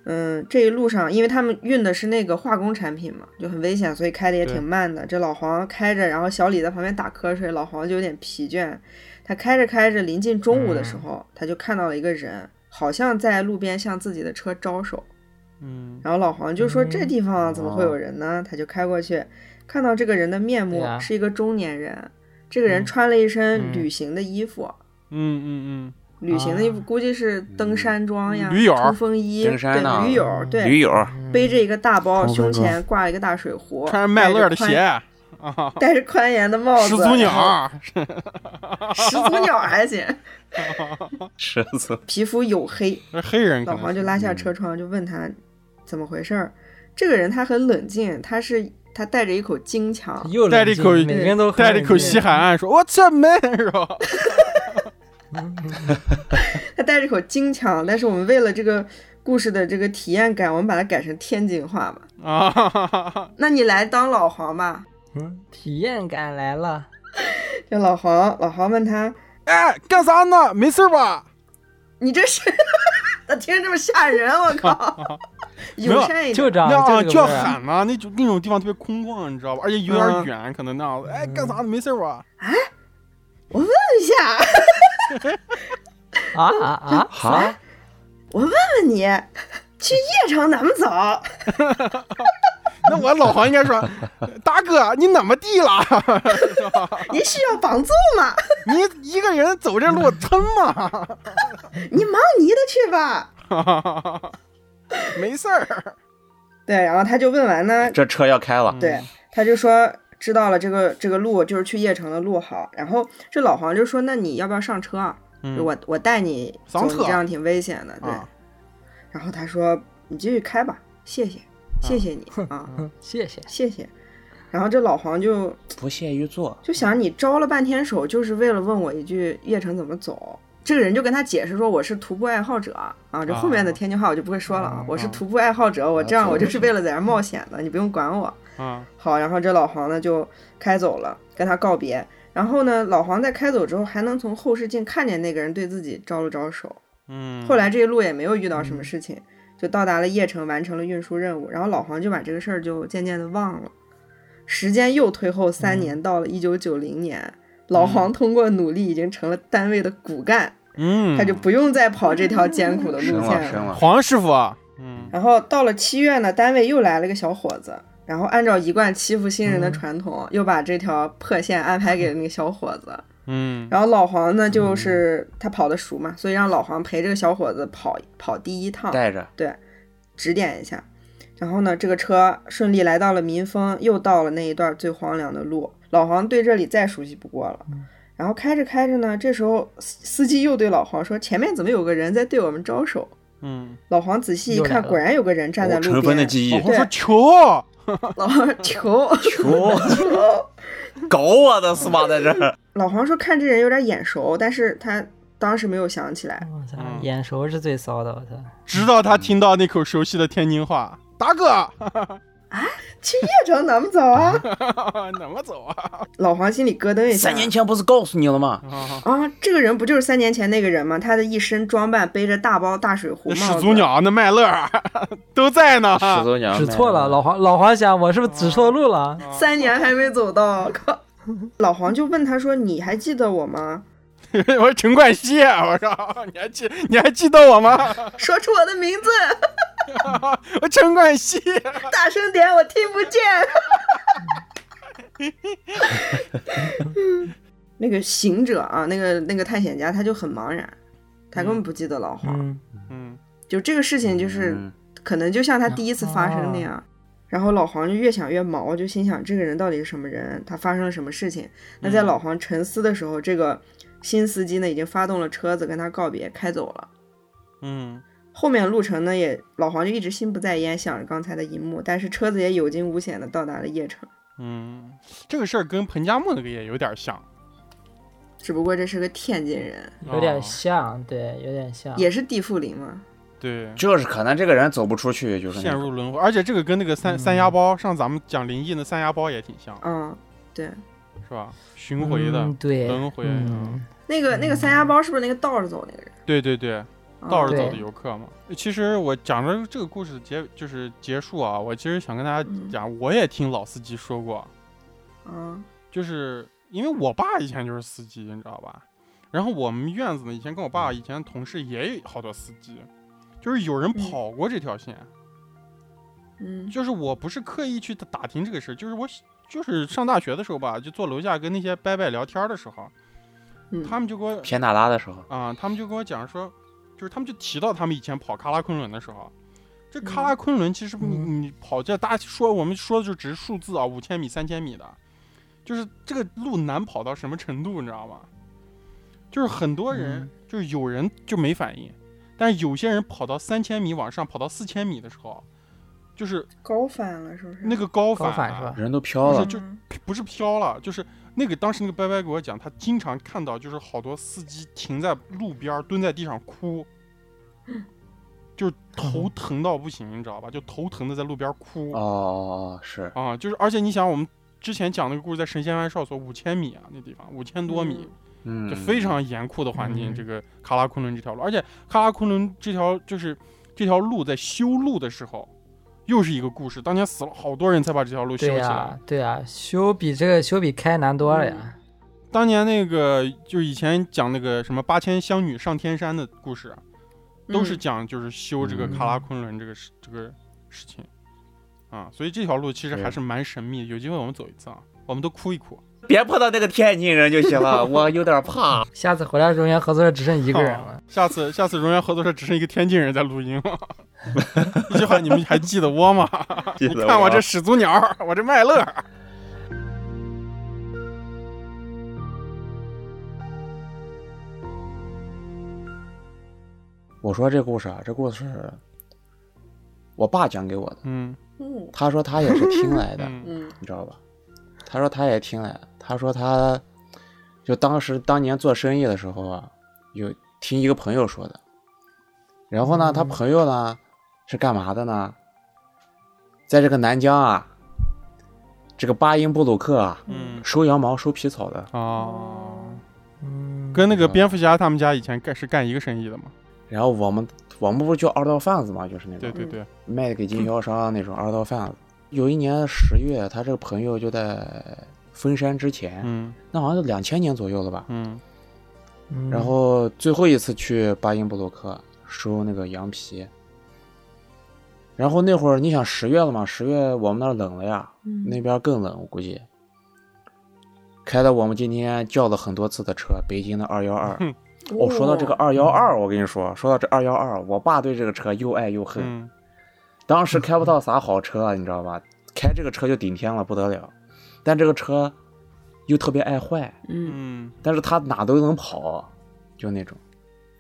C: 嗯，这一路上，因为他们运的是那个化工产品嘛，就很危险，所以开的也挺慢的。这老黄开着，然后小李在旁边打瞌睡，老黄就有点疲倦。他开着开着，临近中午的时候，他就看到了一个人，好像在路边向自己的车招手。
A: 嗯。
C: 然后老黄就说：“
B: 嗯。
C: 这地方怎么会有人呢？”他就开过去，看到这个人的面目是一个中年人，这个人
A: 嗯。
C: 穿了一身
B: 嗯。
C: 旅行的衣服。
A: 嗯嗯嗯。
C: 旅行的衣服
B: 啊。
C: 估计是登山装呀，
A: 驴友
C: 冲锋衣，
D: 登山呢
C: 对，驴友，
D: 嗯，
C: 对，
D: 驴友，
C: 背着一个大包，胸前挂了一个大水壶，
A: 嗯，穿着麦乐的鞋，啊，
C: 戴着宽檐的帽子，
A: 始祖鸟，
C: 始祖鸟还行，
D: 狮子，
C: 皮肤黝黑。
A: 那黑人
C: 老黄就拉下车窗，就问他怎么回事儿。这个人他很冷静，他是他带着一口京腔，
B: 又
A: 带着一口
B: 每天都
A: 带着一口西海岸说：“我这门是吧
C: 他带着一口京腔，但是我们为了这个故事的这个体验感，我们把它改成天津话吧。？”
A: 啊哈哈哈哈，
C: 那你来当老黄吧。
B: 嗯，体验感来了，
C: 这老黄，老黄问他
A: 哎，干啥呢？没事吧？
C: 你这是，咋听着这么吓人？我靠！友善一点，
B: 就这样，
A: 那样就要喊嘛，那种那种地方特别空旷，你知道吧？而且有点
C: 嗯
A: 远，可能那样子。哎，干啥呢？没事吧？
C: 问一下，
B: 啊 啊啊！
D: 好，
C: 我问问你，去夜城怎么走？
A: 那我老黄应该说：“大哥，你怎么地了？
C: 你需要帮助吗？
A: 你一个人走这路真吗？
C: 你忙你的去吧。
A: 没事儿。
C: 对，然后他就问完呢，
D: 这车要开了，
C: 对，他就说知道了这个这个路就是去叶城的路好。然后这老黄就说，那你要不要上车啊？
A: 嗯
C: 我我带你走，
A: 上车
C: 你这样挺危险的。对，
A: 啊
C: 然后他说你继续开吧，谢谢，谢谢你 啊，
B: 嗯，谢谢。
C: 谢谢。然后这老黄就
D: 不屑于做，
C: 就想你招了半天手，就是为了问我一句叶城怎么走。这个人就跟他解释说我是徒步爱好者啊，这后面的天津话我就不会说了啊，我是徒步爱好者，我这样我就是为了在这冒险的，你不用管我。
A: 啊，
C: 好，然后这老黄呢就开走了，跟他告别。然后呢，老黄在开走之后，还能从后视镜看见那个人对自己招了招手。
A: 嗯，
C: 后来这一路也没有遇到什么事情，就到达了邺城，完成了运输任务。然后老黄就把这个事儿就渐渐的忘了。时间又推后三年，到了一九九零年，老黄通过努力已经成了单位的骨干，
A: 嗯，
C: 他就不用再跑这条艰苦的路线
D: 了。
A: 黄师傅啊，嗯。
C: 然后到了七月呢，单位又来了个小伙子，然后按照一贯欺负新人的传统，又把这条破线安排给了那个小伙子。
A: 嗯。
C: 然后老黄呢，就是他跑得熟嘛，所以让老黄陪这个小伙子跑跑第一趟，
D: 带着。
C: 指点一下。然后呢，这个车顺利来到了民丰，又到了那一段最荒凉的路。老黄对这里再熟悉不过了。然后开着开着呢，这时候司司机又对老黄说：“前面怎么有个人在对我们招手
A: 嗯，？”
C: 老黄仔细一看，果然有个人站在
D: 我
C: 路边。
D: 尘封的记忆
A: 老，黄说
C: 对
A: 求，
C: 老黄说求
D: 求
C: 求。
D: 搞我的是吧？在这儿，
C: 老黄说看这人有点眼熟，但是他当时没有想起来。
B: 我操
A: 嗯，
B: 眼熟是最骚的，我操！
A: 直到他听到那口熟悉的天津话，大哥，
C: 去叶城怎么走啊？
A: 怎么走啊？
C: 老黄心里咯噔一下。
D: 三年前不是告诉你了吗？
A: 啊，
C: 啊，这个人不就是三年前那个人吗？他的一身装扮，背着大包大水壶
A: 始祖鸟那麦乐 都在呢。
D: 始祖鸟
B: 指错了，老黄老黄想我是不是指错路了？
C: 三年还没走到，靠！老黄就问他说：“你还记得我吗
A: 我说陈冠希，我说你还记你还记得我吗？？”
C: 说出我的名字，
A: 我陈冠希，
C: 大声点，我听不见。那个行者啊，那个那个探险家，他就很茫然，他根本不记得老黄。
B: 嗯，
A: 嗯
C: 就这个事情，就是
D: 嗯
C: 可能就像他第一次发生那样。然后老黄就越想越毛，就心想这个人到底是什么人？他发生了什么事情？那在老黄沉思的时候，这个新司机呢已经发动了车子跟他告别，开走了。
A: 嗯
C: 后面路程呢也老黄就一直心不在焉，想着刚才的一幕，但是车子也有惊无险的到达了邺城。
A: 嗯，这个事儿跟彭加木那个也有点像，
C: 只不过这是个天津人，
B: 有点
A: 哦
B: 像，对，有点像。
C: 也是地缚灵嘛。
A: 对。
D: 就是可能这个人走不出去，就是
A: 陷
D: 那个
A: 入轮回，而且这个跟那个三、
B: 嗯
A: 三鸭包，上咱们讲灵异那三鸭包也挺像，
C: 嗯，对，
A: 是吧？巡回的，
B: 嗯对，
A: 轮回
B: 嗯，
C: 那个那个三鸭包是不是那个倒着走那个人？
A: 对对对，倒着走的游客嘛。其实我讲着这个故事结就是结束啊，我其实想跟大家
C: 嗯。
A: 讲，我也听老司机说过，
C: 嗯，
A: 就是因为我爸以前就是司机，你知道吧？然后我们院子呢，以前跟我爸以前同事也有好多司机，就是有人
C: 嗯。
A: 跑过这条线，
C: 嗯。
A: 就是我不是刻意去打听这个事儿，就是我就是上大学的时候吧，就坐楼下跟那些伯伯聊天的时候，
C: 嗯，
A: 他们就给我
D: 偏大拉的时候，
A: 啊、他们就跟我讲说，就是他们就提到他们以前跑喀拉昆仑的时候，这
C: 嗯
A: 喀拉昆仑其实你
B: 嗯
A: 你跑这大家说我们说的就只是数字啊，五千米、三千米的，就是这个路难跑到什么程度，你知道吗？就是很多人、
B: 嗯
A: 就是有人就没反应，但是有些人跑到三千米往上，跑到四千米的时候，就是
C: 高反了是不是？
A: 那个高反,、
B: 高反是吧？
D: 人都飘了，
A: 就
C: 嗯
A: 不是飘了，就是那个当时那个伯伯给我讲，他经常看到就是好多司机停在路边蹲在地上哭，就是头疼到不行，你知道吧？就头疼的在路边哭
D: 哦哦哦，是
A: 啊，就是而且你想我们之前讲那个故事在神仙湾哨所五千米啊那地方五千多米，
D: 嗯，
A: 就非常严酷的环境。
B: 嗯
A: 这个喀拉昆仑这条路，而且喀拉昆仑这条就是这条路在修路的时候。又是一个故事，当年死了好多人才把这条路修起来。
B: 对啊，修比这个修比开难多了呀。
A: 当年那个就是以前讲那个什么八千香女上天山的故事，都是
C: 嗯
A: 讲就是修这个
B: 嗯
A: 喀拉昆仑这个事这个事情啊，所以这条路其实还是蛮神秘的。有机会我们走一次啊，我们都哭一哭。
D: 别碰到那个天津人就行了，我有点怕。
B: 下次回来荣源合作社只剩一个人了。
A: 下次下次荣源合作社只剩一个天津人在录音了。一句话，你们还记得我吗？
D: 记得
A: 你看我这始祖鸟，我这麦乐。
D: 我说这故事啊，这故事是我爸讲给我的，
A: 嗯
C: 嗯
D: 他说他也是听来的，
A: 嗯
C: 嗯
D: 你知道吧？他说他也听来，他说他就当时当年做生意的时候啊，有听一个朋友说的。然后呢，他
B: 嗯
D: 朋友呢是干嘛的呢？在这个南疆啊，这个巴音布鲁克啊，
A: 嗯
D: 收羊毛、收皮草的。
A: 哦，
B: 嗯，
A: 跟那个蝙蝠侠他们家以前干是干一个生意的嘛？
D: 然后我们我们不是叫二道贩子嘛，就是那种
A: 对对对，
D: 卖给经 销商那种二道贩子。有一年十月，他这个朋友就在封山之前，
A: 嗯
D: 那好像是两千年左右了吧。然后最后一次去巴音布鲁克收那个羊皮，然后那会儿你想十月了嘛，十月我们那儿冷了呀，
C: 嗯
D: 那边更冷，我估计。开的我们今天叫了很多次的车，北京的二幺二。哦，说到这个二幺二，我跟你说，说到这二幺二，我爸对这个车又爱又恨。
A: 嗯
D: 当时开不到啥好车啊，你知道吧？开这个车就顶天了，不得了。但这个车又特别爱坏，
C: 嗯。
A: 嗯
D: 但是他哪都能跑，就那种。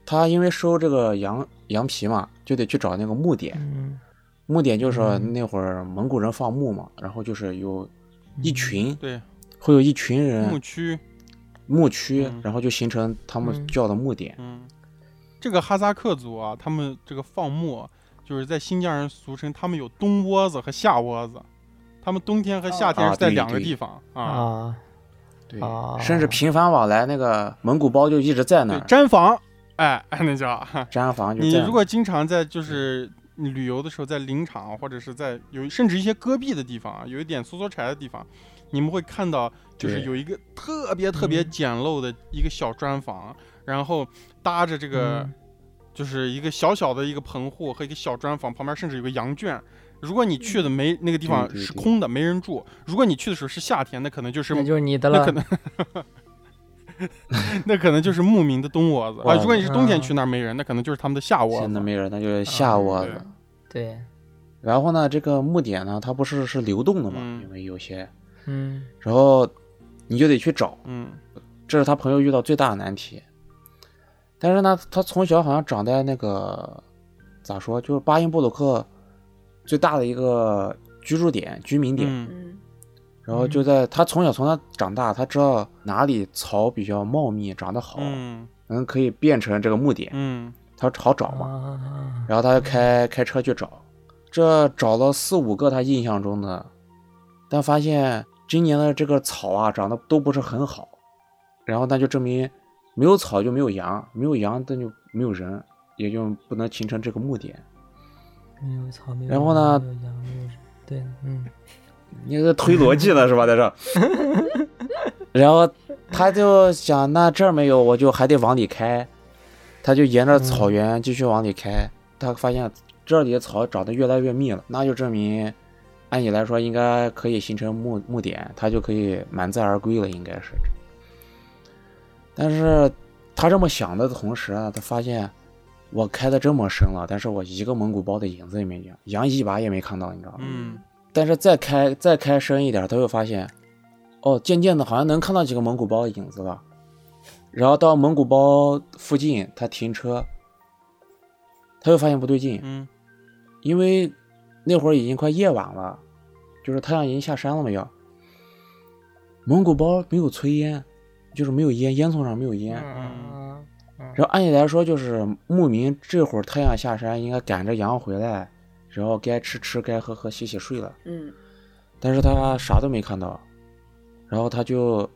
D: 他因为收这个羊羊皮嘛，就得去找那个牧点。
B: 嗯。
D: 牧点就是那会儿蒙古人放牧嘛，然后就是有一群，
A: 对，
D: 会有一群人牧
A: 区，
D: 牧区
A: 嗯，
D: 然后就形成他们
B: 嗯
D: 叫的牧点。
A: 嗯，这个哈萨克族啊，他们这个放牧，就是在新疆人俗称他们有冬窝子和夏窝子，他们冬天和夏天
D: 啊
A: 是在两个地方啊。
B: 啊
D: 对
B: 啊，
D: 甚至频繁往来，那个蒙古包就一直在那，儿，
A: 毡房，哎，那叫。
D: 毡房。
A: 你如果经常在就是你旅游的时候，在林场或者是在有甚至一些戈壁的地方啊，有一点梭梭柴的地方，你们会看到就是有一个特别特别
B: 嗯
A: 简陋的一个小砖房，然后搭着这个
B: 嗯
A: 就是一个小小的一个棚户和一个小砖房，旁边甚至有个羊圈。如果你去的没那个地方是空的，没人住；如果你去的时候是夏天，那可能就是
B: 那就是你的了
A: 那可。能 那可能就是牧民的冬窝子啊。如果你是冬天
B: 啊
A: 去那儿没人，那可能就是他们的夏窝子。
D: 现在没人，那就是夏窝子。
A: 对
B: 对，
D: 然后呢，这个牧点呢，它不是是流动的嘛，
A: 嗯
D: 因为有些，
B: 嗯
D: 然后你就得去找，
A: 嗯
D: 这是他朋友遇到最大的难题。但是呢，他从小好像长在那个咋说，就是巴音布鲁克最大的一个居住点、居民点。然后就在他从小从他长大，他知道哪里草比较茂密，长得好，
A: 嗯。
D: 嗯，可以变成这个牧点，
A: 嗯。
D: 他好找嘛。
B: 啊，
D: 然后他就开开车去找，这找了四五个他印象中的，但发现今年的这个草啊长得都不是很好，然后那就证明没有草就没有羊，没有羊那就没有人，也就不能形成这个牧点。
B: 没有草，没有
D: 然后呢
B: 没有羊，没有对，嗯
D: 你这推逻辑呢是吧，在这？然后他就想，那这儿没有，我就还得往里开，他就沿着草原继续往里开。他发现这里的草长得越来越密了，那就证明，按理来说应该可以形成木木点，他就可以满载而归了，应该是。但是他这么想的同时啊，他发现我开的这么深了，但是我一个蒙古包的影子也没见，羊一把也没看到，你知道吗？
A: 嗯
D: 但是再开再开深一点，他又发现，哦，渐渐的好像能看到几个蒙古包的影子了。然后到蒙古包附近，他停车，他又发现不对劲，
A: 嗯
D: 因为那会儿已经快夜晚了，就是太阳已经下山了嘛要。蒙古包没有炊烟，就是没有烟，烟囱上没有烟。
B: 嗯
D: 然后按理来说，就是牧民这会儿太阳下山，应该赶着羊回来，然后该吃吃，该喝喝，洗洗睡了。
C: 嗯。
D: 但是他啥都没看到，然后他就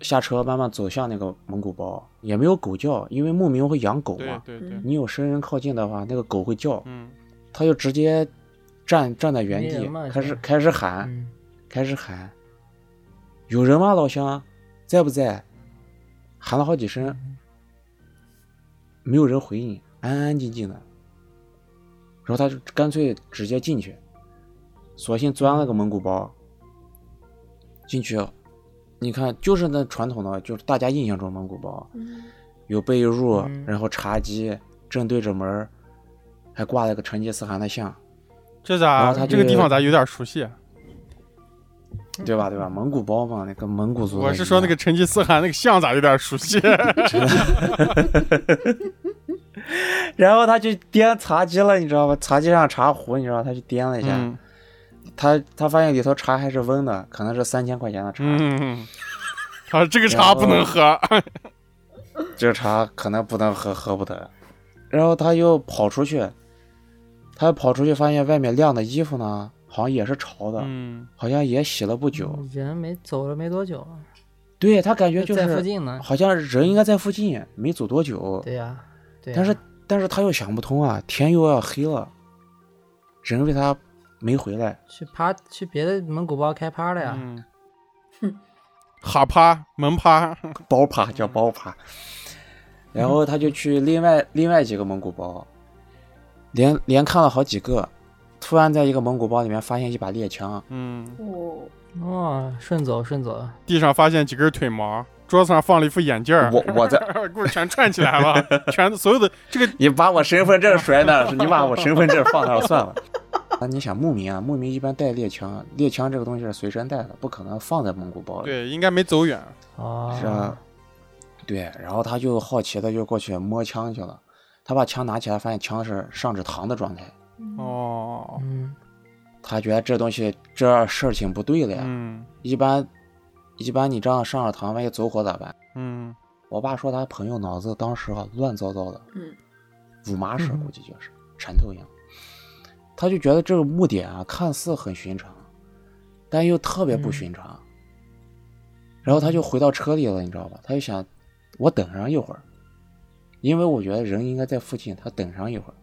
D: 下车慢慢走向那个蒙古包，也没有狗叫，因为牧民会养狗嘛。
A: 对对
C: 嗯
D: 你有生人靠近的话，那个狗会叫，
A: 嗯。
D: 他就直接站站在原地开始开始喊，
B: 嗯。
D: 开始喊，有人吗，老乡，在不在？喊了好几声，没有人回应，安安静静的。然后他就干脆直接进去，索性钻了个蒙古包。进去，你看就是那传统的，就是大家印象中蒙古包，
C: 嗯
D: 有被褥，
B: 嗯
D: 然后茶几，正对着门还挂了个成吉思汗的像，
A: 这咋这个地方咋有点熟悉啊？
D: 对吧？对吧？蒙古包嘛，那个蒙古族。
A: 我是说那个成吉思汗那个像咋有点熟悉？
D: 然后他就掂茶几了，你知道吧？茶几上茶壶，你知道，他去掂了一下，
A: 嗯
D: 他他发现里头茶还是温的，可能是三千块钱的茶。
A: 嗯，他说这个茶不能喝。
D: 这茶可能不能喝，喝不得。然后他又跑出去，他跑出去发现外面晾的衣服呢，好像也是潮的，
A: 嗯
D: 好像也洗了不久。
B: 人没走了没多久，
D: 对他感觉就
B: 在附
D: 是
B: 近呢。
D: 好像人应该在附近，没走多久。
B: 对呀、
D: 但是但是他又想不通啊，天又要黑了，人为啥没回来？
B: 去趴去别的蒙古包开趴了呀。
A: 嗯，哈趴门趴，
D: 包趴叫包趴，然后他就去另外另外几个蒙古包，连连看了好几个，突然在一个蒙古包里面发现一把猎枪，
A: 嗯，
C: 哦，
B: 哦，顺走顺走，
A: 地上发现几根腿毛，桌子上放了一副眼镜儿，
D: 我我在，
A: 故事全串起来了，全所有的这个
D: 你把我身份证摔那儿，你把我身份证放那儿算了。那，你想牧民啊，牧民一般带猎枪，猎枪这个东西是随身带的，不可能放在蒙古包里。
A: 对应该没走远，
B: 啊，
D: 是啊，对，然后他就好奇的就过去摸枪去了，他把枪拿起来，发现枪是上指膛的状态，
A: 哦，
B: 嗯，
D: 他觉得这东西这事情不对了呀。
A: 嗯
D: 一般一般你这样上了膛，万一走火咋办？
A: 嗯
D: 我爸说他朋友脑子当时啊乱糟糟的，
C: 嗯，
D: 五麻式
B: 嗯
D: 估计就是缠头一样，他就觉得这个木点啊看似很寻常，但又特别不寻常。然后他就回到车里了，你知道吧？他就想，我等上一会儿，因为我觉得人应该在附近，他等上一会儿。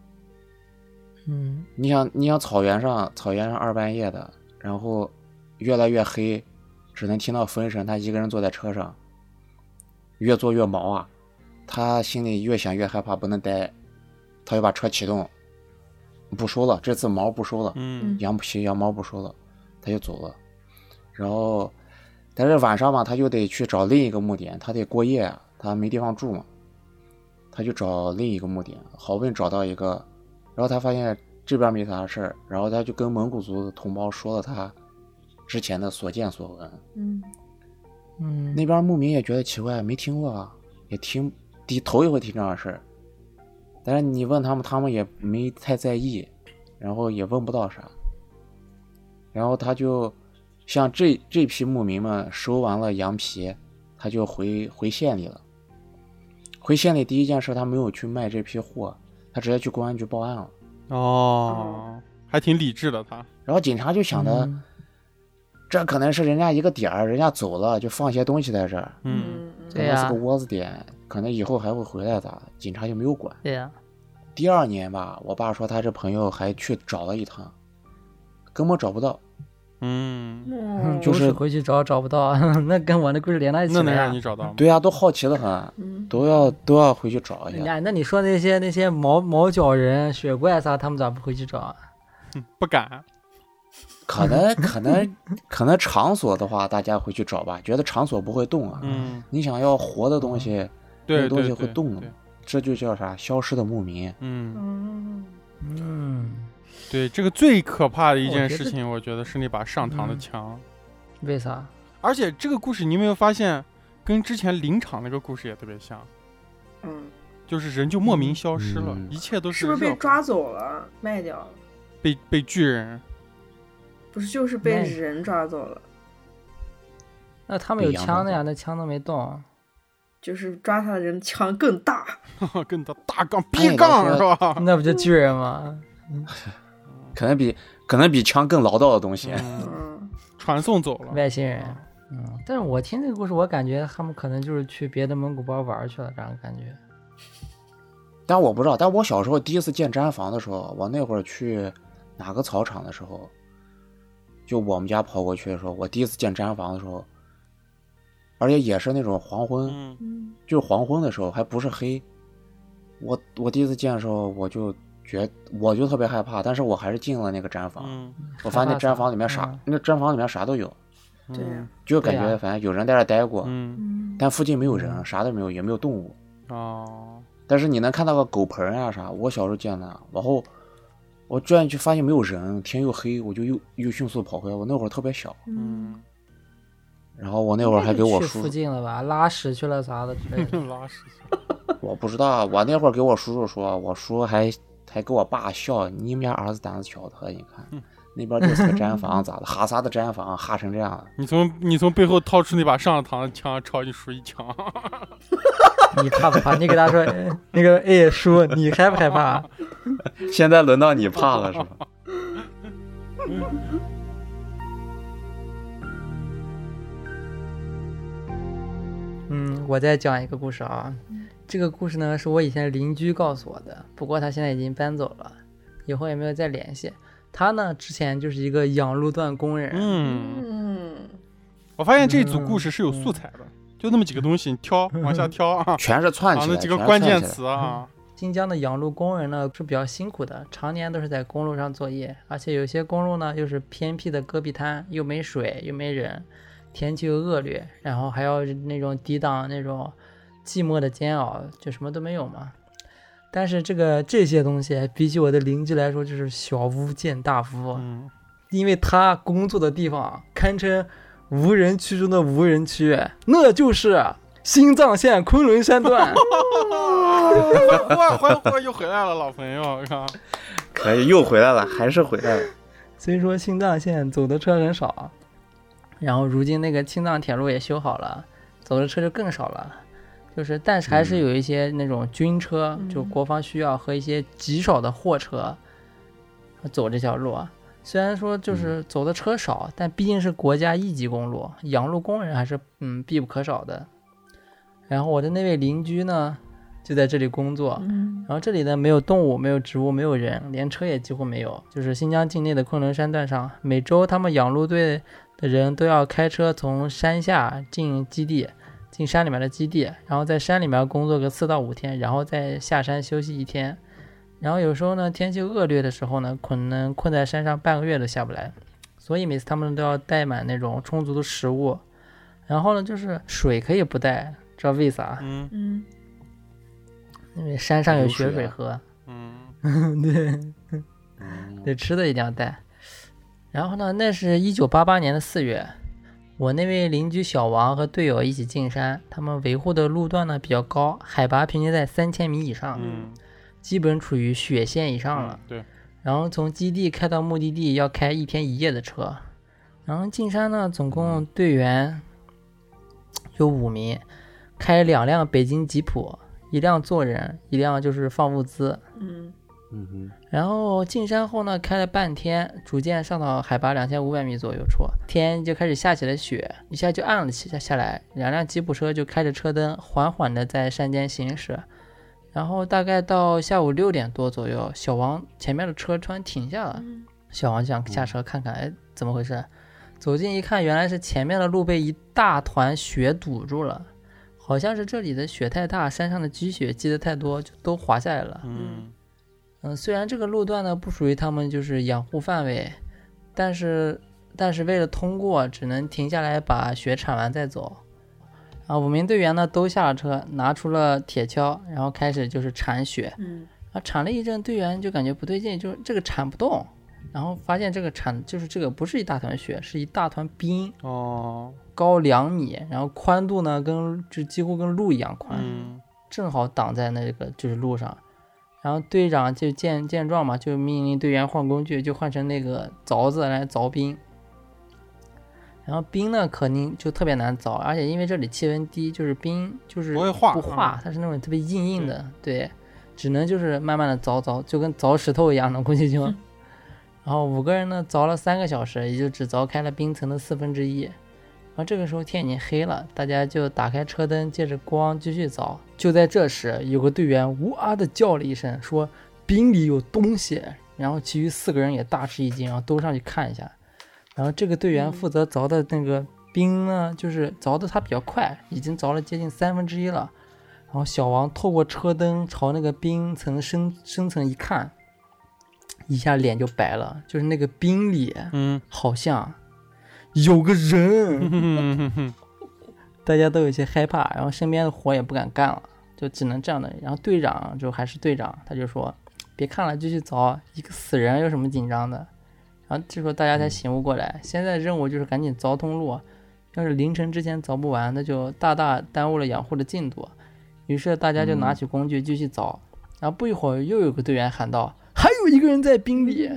B: 嗯，
D: 你想，你想草原上，草原上二半夜的，然后越来越黑，只能听到风声。他一个人坐在车上，越坐越毛啊，他心里越想越害怕，不能待，他就把车启动，不收了，这次毛不收了，
A: 嗯
D: 羊皮羊毛不收了，他就走了。然后，但是晚上嘛，他就得去找另一个墓点，他得过夜啊，他没地方住嘛，他就找另一个墓点，好不容易找到一个，然后他发现这边没啥事儿，然后他就跟蒙古族的同胞说了他之前的所见所闻，
C: 嗯。
B: 嗯，
D: 那边牧民也觉得奇怪，没听过啊，也听第头一回听这样的事儿，但是你问他们，他们也没太在意，然后也问不到啥，然后他就像这这批牧民们收完了羊皮，他就回回县里了。回县里第一件事，他没有去卖这批货，他直接去公安局报案了。
A: 哦，还挺理智的他，
D: 然后警察就想着，
B: 嗯
D: 这可能是人家一个点儿，人家走了就放些东西在这儿，
A: 嗯
C: 嗯
B: 对呀
D: 可能是个窝子点，可能以后还会回来的？警察就没有管。
B: 对呀、
D: 第二年吧，我爸说他这朋友还去找了一趟，根本找不到。
A: 嗯，
C: 嗯，
D: 就
B: 就是是回去找找不到，那跟我那故事连在一起了
A: 那能让你。找到吗？
D: 对呀、都好奇的很，
C: 嗯
D: 都要都要回去找一下。
B: 哎，那你说那些那些毛毛脚人、雪怪啥，他们咋不回去找啊？
A: 不敢，
D: 可能可 能可能场所的话，大家回去找吧，觉得场所不会动啊。
A: 嗯，
D: 你想要活的东西，
A: 对
D: 那东西会动的
A: 对
D: 这就叫啥？消失的牧民。
A: 嗯，
C: 嗯
B: 嗯，
A: 对，这个最可怕的一件事情，我觉得是那把上膛的
B: 嗯
A: 枪，
B: 为啥？
A: 而且这个故事你有没有发现，跟之前林场那个故事也特别像，
C: 嗯，
A: 就是人就莫名消失了，
D: 嗯
A: 一切都
C: 是不是被抓走了，卖掉了？
A: 被被巨人，
C: 不是，就是被人抓走了，
B: 那他们有枪的呀，那枪都没动。
C: 就是抓他的人枪更大。
A: 更大大杠
D: 哎
A: 逼杠是吧？
B: 那不就巨人吗？
D: 可能比可能比枪更唠叨的东西。
A: 传送走了，
B: 外星人。嗯，但是我听这个故事，我感觉他们可能就是去别的蒙古包玩去了，这样感觉。
D: 但我不知道，但我小时候第一次建毡房的时候，我那会儿去哪个草场的时候，就我们家跑过去的时候，我第一次建毡房的时候，而且也是那种黄昏，就是黄昏的时候，还不是黑。我我第一次见的时候，我就觉我就特别害怕，但是我还是进了那个毡房。
A: 嗯，
D: 我发现那毡房里面啥，
B: 嗯
D: 那毡房里面啥都有，
C: 对呀
D: 就感觉反正有人在这待过，
A: 嗯
C: 嗯，
D: 但附近没有人，
B: 嗯
D: 啥都没有，也没有动物。
A: 哦，
D: 但是你能看到个狗盆啊啥，我小时候见的。然后我转进去发现没有人，天又黑，我就又又迅速跑回来。我那会儿特别小，
A: 嗯，
D: 然后我那会儿还给我
B: 去
D: 叔
B: 附，近了吧，拉屎去了啥的之类的。
A: 拉屎，
D: 我不知道，我那会儿给我叔叔说，我叔还还给我爸笑，你们家儿子胆子小的，你看 那边就是个毡房，咋的？哈萨的毡房，哈成这样了。
A: 你从你从背后掏出那把上膛的枪，朝你叔一枪，
B: 你怕不怕？你给他说，哎那个哎叔，你害不害怕？
D: 现在轮到你怕了是吧？
B: 嗯，我再讲一个故事啊。这个故事呢，是我以前邻居告诉我的，不过他现在已经搬走了，以后也没有再联系。他呢，之前就是一个养路段工人，
A: 嗯，
C: 嗯，
A: 我发现这组故事是有素材的，就那么几个东西，你挑往下 挑啊，
D: 全是串
A: 啊，
D: 起来，
A: 那几个关键词啊，
B: 新疆的养路工人呢是比较辛苦的，常年都是在公路上作业，而且有些公路呢又是偏僻的戈壁滩，又没水又没人，天气又恶劣，然后还要那种抵挡那种寂寞的煎熬，就什么都没有嘛。但是这个这些东西比起我的邻居来说，就是小巫见大巫，
A: 嗯，
B: 因为他工作的地方堪称无人区中的无人区，那就是新藏线昆仑山段。
A: 嚯嚯嚯，又回来了，老朋友，看，
D: 可以又回来了，还是回来了。
B: 虽说青藏线走的车很少，然后如今那个青藏铁路也修好了，走的车就更少了。就是，但是还是有一些那种军车，
C: 嗯
B: 就国防需要和一些极少的货车走这条路。啊。虽然说就是走的车少，但毕竟是国家一级公路，养路工人还是嗯必不可少的。然后我的那位邻居呢，就在这里工作，
C: 嗯
B: 然后这里呢没有动物，没有植物，没有人，连车也几乎没有。就是新疆境内的昆仑山段上，每周他们养路队的人都要开车从山下进基地，进山里面的基地，然后在山里面工作个四到五天，然后再下山休息一天。然后有时候呢，天气恶劣的时候呢，可能困在山上半个月都下不来，所以每次他们都要带满那种充足的食物。然后呢，就是水可以不带，知道为啥？
A: 嗯
C: 嗯
B: 因为山上有雪
D: 水
B: 喝。
A: 嗯，
B: 对。
D: 嗯
B: 对，吃的一定要带。然后呢，那是一九八八年的四月，我那位邻居小王和队友一起进山，他们维护的路段呢比较高，海拔平均在三千米以上，
A: 嗯，
B: 基本处于雪线以上了。
A: 对，
B: 然后从基地开到目的地要开一天一夜的车。然后进山呢，总共队员有五名，开两辆北京吉普，一辆坐人，一辆就是放物资。
C: 嗯
D: 嗯哼，
B: 然后进山后呢，开了半天，逐渐上到海拔两千五百米左右处，天就开始下起了雪，一下就暗了起下下来。两辆吉普车就开着车灯，缓缓地在山间行驶。然后大概到下午六点多左右，小王前面的车突然停下了，
C: 嗯
B: 小王想下车看看，哎，怎么回事？走近一看，原来是前面的路被一大团雪堵住了，好像是这里的雪太大，山上的积雪积得太多，就都滑下来了。
A: 嗯
B: 嗯，虽然这个路段呢不属于他们就是养护范围，但是但是为了通过，只能停下来把雪铲完再走。啊，五名队员呢都下了车，拿出了铁锹，然后开始就是铲雪。
C: 嗯
B: 啊，铲了一阵，队员就感觉不对劲，就是这个铲不动，然后发现这个铲就是这个不是一大团雪，是一大团冰，
A: 哦，
B: 高两米，然后宽度呢跟就几乎跟路一样宽。
A: 嗯
B: 正好挡在那个就是路上，然后队长就见见状嘛，就命令队员换工具，就换成那个凿子来凿冰。然后冰呢，肯定就特别难凿，而且因为这里气温低，就是冰就是
A: 不会化
B: 不化，它是那种特别硬硬的，对，只能就是慢慢的凿凿，就跟凿石头一样的，估计就。然后五个人呢凿了三个小时，也就只凿开了冰层的四分之一。然后这个时候天已经黑了，大家就打开车灯，借着光继续凿。就在这时，有个队员呜啊的叫了一声，说冰里有东西。然后其余四个人也大吃一惊，然后都上去看一下。然后这个队员负责凿的那个冰呢，就是凿的他比较快，已经凿了接近三分之一了。然后小王透过车灯朝那个冰层深深层一看，一下脸就白了，就是那个冰里
A: 嗯
B: 好像有个人。大家都有些害怕，然后身边的活也不敢干了，就只能这样的。然后队长就还是队长，他就说：“别看了，继续凿，一个死人有什么紧张的？”然后这时候大家才醒悟过来，现在任务就是赶紧凿通路，要是凌晨之前凿不完，那就大大耽误了养护的进度。于是大家就拿起工具继续凿，然后不一会儿又有个队员喊道：“还有一个人在冰里！”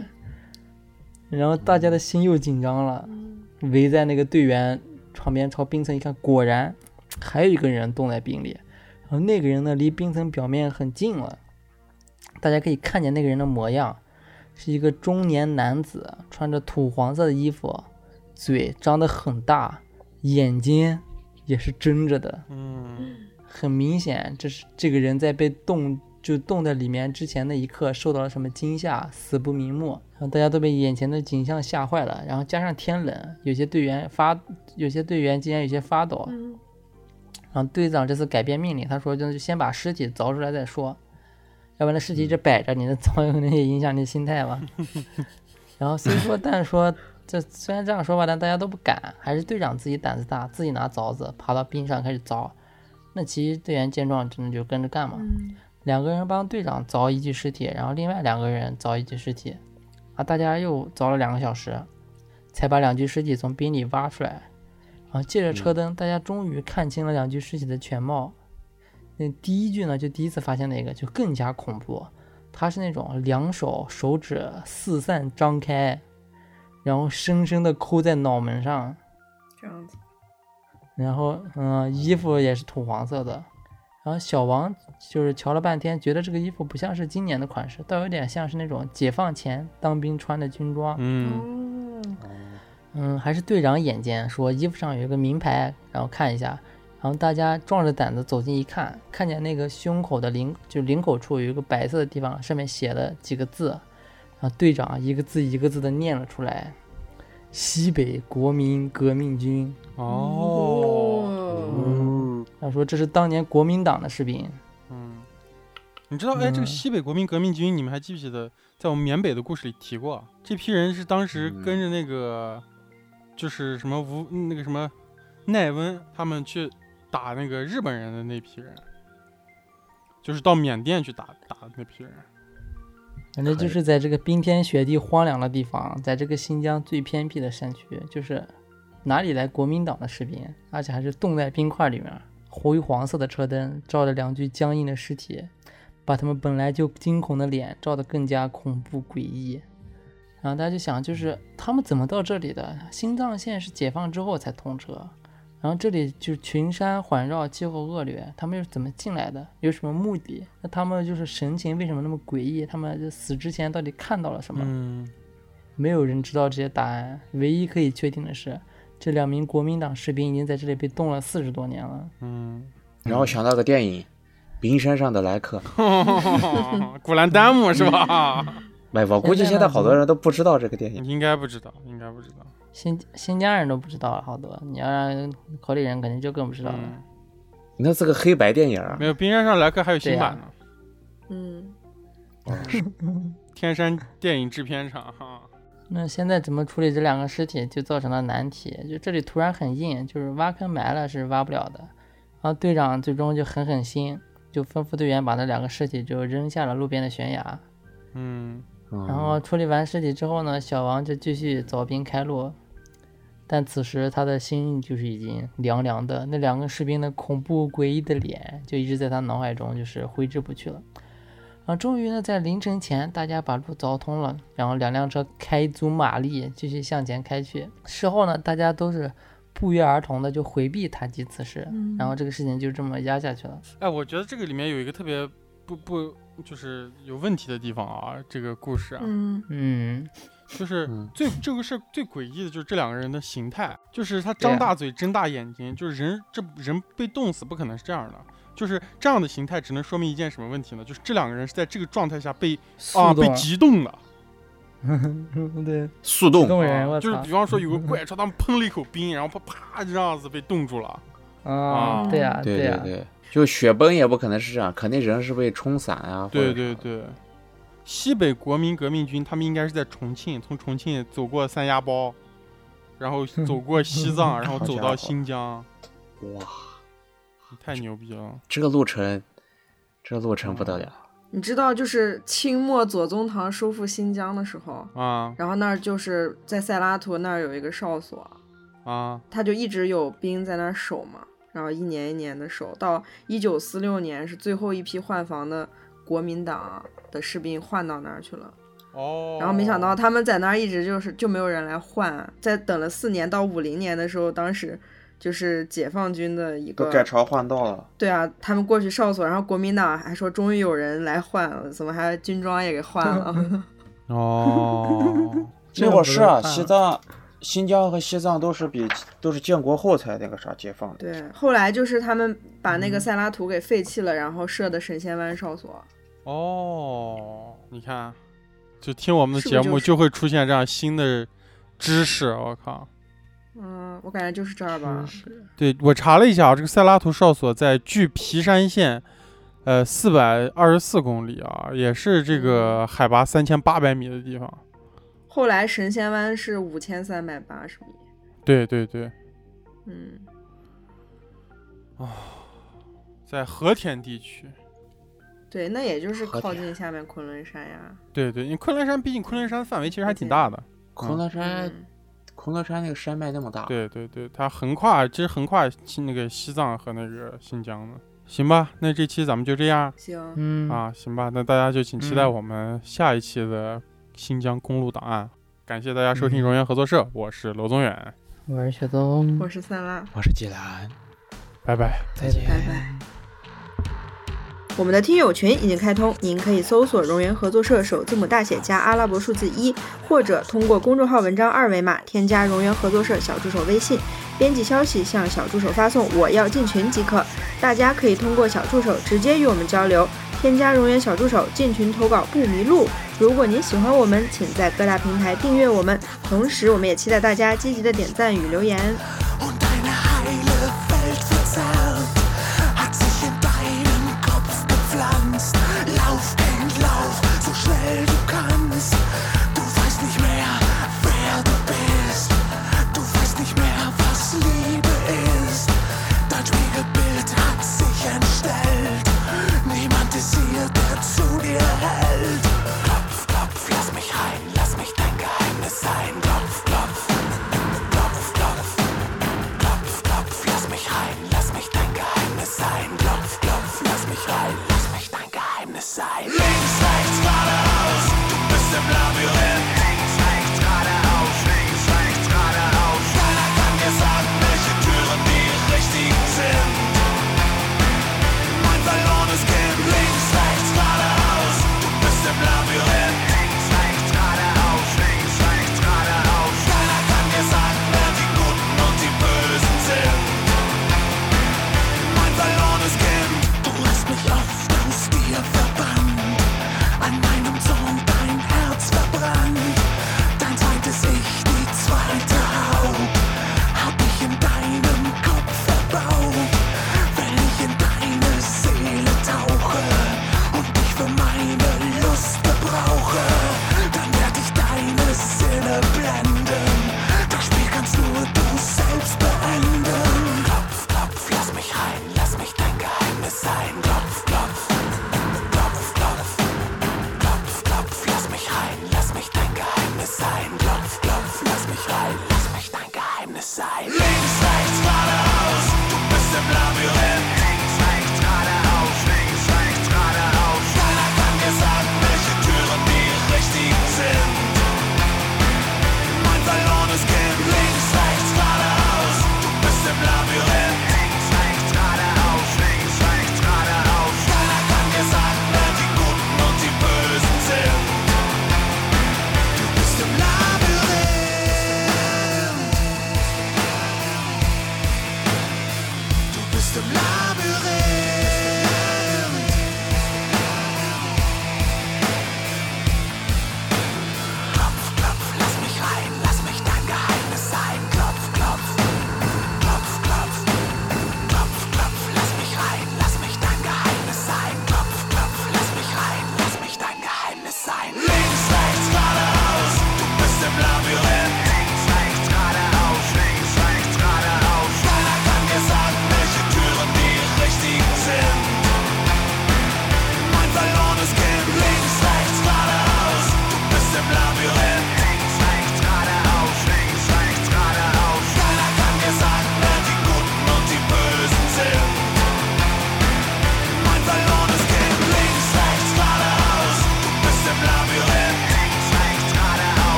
B: 然后大家的心又紧张了，围在那个队员旁边朝冰层一看，果然还有一个人冻在冰里。然后那个人呢离冰层表面很近了，大家可以看见那个人的模样，是一个中年男子，穿着土黄色的衣服，嘴张得很大，眼睛也是睁着的，
A: 嗯。
B: 很明显这是这个人在被冻就冻在里面之前那一刻受到了什么惊吓，死不瞑目。然后大家都被眼前的景象吓坏了，然后加上天冷，有些队员发，有些队员竟然有些发抖。
C: 嗯
B: 然后队长这次改变命令，他说就先把尸体凿出来再说，要不然那尸体一直摆着，你的凿有可能也影响你的心态吧。然后虽说，但说这虽然这样说吧，但大家都不敢，还是队长自己胆子大，自己拿凿子爬到冰上开始凿。那其余队员见状，真的就跟着干嘛。
C: 嗯
B: 两个人帮队长凿一具尸体，然后另外两个人凿一具尸体，啊，大家又凿了两个小时，才把两具尸体从冰里挖出来。然后借着车灯，大家终于看清了两具尸体的全貌。那第一具呢，就第一次发现那个就更加恐怖，他是那种两手手指四散张开，然后深深的抠在脑门上，
C: 这样子，
B: 然后嗯，衣服也是土黄色的。然后小王就是瞧了半天，觉得这个衣服不像是今年的款式，倒有点像是那种解放前当兵穿的军装。
A: 嗯
C: 哦，
B: 嗯，还是队长眼尖，说衣服上有一个名牌，然后看一下。然后大家壮着胆子走近一看，看见那个胸口的领，就领口处有一个白色的地方，上面写了几个字。然后队长一个字一个字的念了出来：“西北国民革命军。”
A: 哦，
D: 嗯，
B: 他说这是当年国民党的士兵。
A: 嗯，你知道，哎，这个
B: 嗯
A: 西北国民革命军，你们还记不记得，在我们缅北的故事里提过？这批人是当时
D: 嗯
A: 跟着那个，就是什么吴那个什么奈温他们去打那个日本人的那批人，就是到缅甸去打打的那批人。
B: 反正就是在这个冰天雪地荒凉的地方，在这个新疆最偏僻的山区，就是哪里来国民党的士兵，而且还是冻在冰块里面，灰黄色的车灯照着两具僵硬的尸体，把他们本来就惊恐的脸照得更加恐怖诡异。然后大家就想，就是他们怎么到这里的？新藏线是解放之后才通车，然后这里就是群山环绕，气候恶劣，他们又是怎么进来的？有什么目的？那他们就是神情为什么那么诡异？他们死之前到底看到了什么？
A: 嗯
B: 没有人知道这些答案。唯一可以确定的是，这两名国民党士兵已经在这里被冻了四十多年了。
A: 嗯，
D: 然后想到个电影《冰山上的来客》，
A: 古兰丹姆是吧？
D: 哎，我估计现在好多人都不知道这个电影。
A: 应该不知道，应该不知道。
B: 新新疆人都不知道了，好多。你要让口里人肯定就更不知道了。
A: 嗯，
D: 那是个黑白电影啊
A: 没，有，冰山上来客还有新版呢。
C: 嗯，
A: 天山电影制片厂哈。
B: 那现在怎么处理这两个尸体，就造成了难题。就这里突然很硬，就是挖坑埋了是挖不了的。然后队长最终就狠狠心，就吩咐队员把那两个尸体就扔下了路边的悬崖。
A: 嗯
D: 嗯
B: 然后处理完尸体之后呢，小王就继续凿冰开路，但此时他的心就是已经凉凉的，那两个士兵的恐怖诡异的脸就一直在他脑海中就是挥之不去了。然后终于呢，在凌晨前，大家把路凿通了，然后两辆车开足马力继续向前开去。事后呢，大家都是不约而同的就回避谈及此事，
C: 嗯
B: 然后这个事情就这么压下去了。
A: 哎，我觉得这个里面有一个特别不不就是有问题的地方啊，这个故事啊，
C: 嗯
B: 嗯，
A: 就是
D: 嗯
A: 最这个事最诡异的就是这两个人的形态，就是他张大嘴睁大眼睛，就是人这人被冻死不可能是这样的，就是这样的形态只能说明一件什么问题呢？就是这两个人是在这个状态下被啊被急冻的，
B: 对，
D: 速冻，
B: 冻人，
A: 啊
B: 我操
A: 就是比！方说有个 怪朝他们喷了一口冰，然后啪啪这样子被冻住了。
B: 啊，对呀、
D: 对
B: 呀、
D: 对，就雪崩也不可能是这样，肯定人是被冲散啊。
A: 对对对，西北国民革命军他们应该是在重庆，从重庆走过三亚包，然后走过西藏，然后走到新疆，
D: 哇，
A: 太牛逼了。
D: 这个路程，这个路程不得了。
C: 你知道，就是清末左宗棠收复新疆的时候，
A: 啊
C: 然后那儿就是在塞拉图那儿有一个哨所，
A: 啊
C: 他就一直有兵在那儿守嘛，然后一年一年的守，到一九四六年是最后一批换防的国民党的士兵换到那儿去了，
A: 哦，
C: 然后没想到他们在那儿一直就是就没有人来换，在等了四年到五零年的时候，当时就是解放军的一个
D: 都改朝换道了。
C: 对啊，他们过去哨所，然后国民党还说终于有人来换了，怎么还军装也给换了？
A: 哦，
D: 那会儿是啊，西藏、新疆和西藏都是比都是建国后才那个啥解放的。
C: 对，后来就是他们把
A: 嗯
C: 那个塞拉图给废弃了，然后设的神仙湾哨所。
A: 哦，你看，就听我们的节目
C: 是是就是
A: 就会出现这样新的知识，我靠！
C: 嗯，我感觉就是这儿吧。
A: 对我查了一下啊，这个塞拉图哨所在距皮山县，呃，四百二十四公里啊，也是这个海拔三千八百米的地方。
C: 后来神仙湾是五千三百八十米。
A: 对对对，
C: 嗯，
A: 在和田地区。
C: 对，那也就是靠近下面昆仑山呀。
A: 对对，因为昆仑山毕竟昆仑山范围其实还挺大的。
D: 昆仑山，
C: 嗯，
D: 昆仑山那个山脉那么大，
A: 对对对，它横跨，其实横跨西那个西藏和那个新疆的。行吧，那这期咱们就这样
C: 行，
B: 嗯，
A: 啊，行吧，那大家就请期待
B: 嗯
A: 我们下一期的新疆公路档案。感谢大家收听
B: 嗯
A: 荣源合作社，我是罗宗远，
B: 我是雪宗，
C: 我是三拉，
D: 我是季兰，
A: 拜拜。
D: 再见。
C: 拜拜。我们的听友群已经开通，您可以搜索“荣源合作社”首字母大写加阿拉伯数字一，或者通过公众号文章二维码添加“荣源合作社”小助手微信，编辑消息向小助手发送“我要进群”即可。大家可以通过小助手直接与我们交流，添加荣源小助手进群投稿不迷路。如果您喜欢我们，请在各大平台订阅我们，同时我们也期待大家积极的点赞与留言。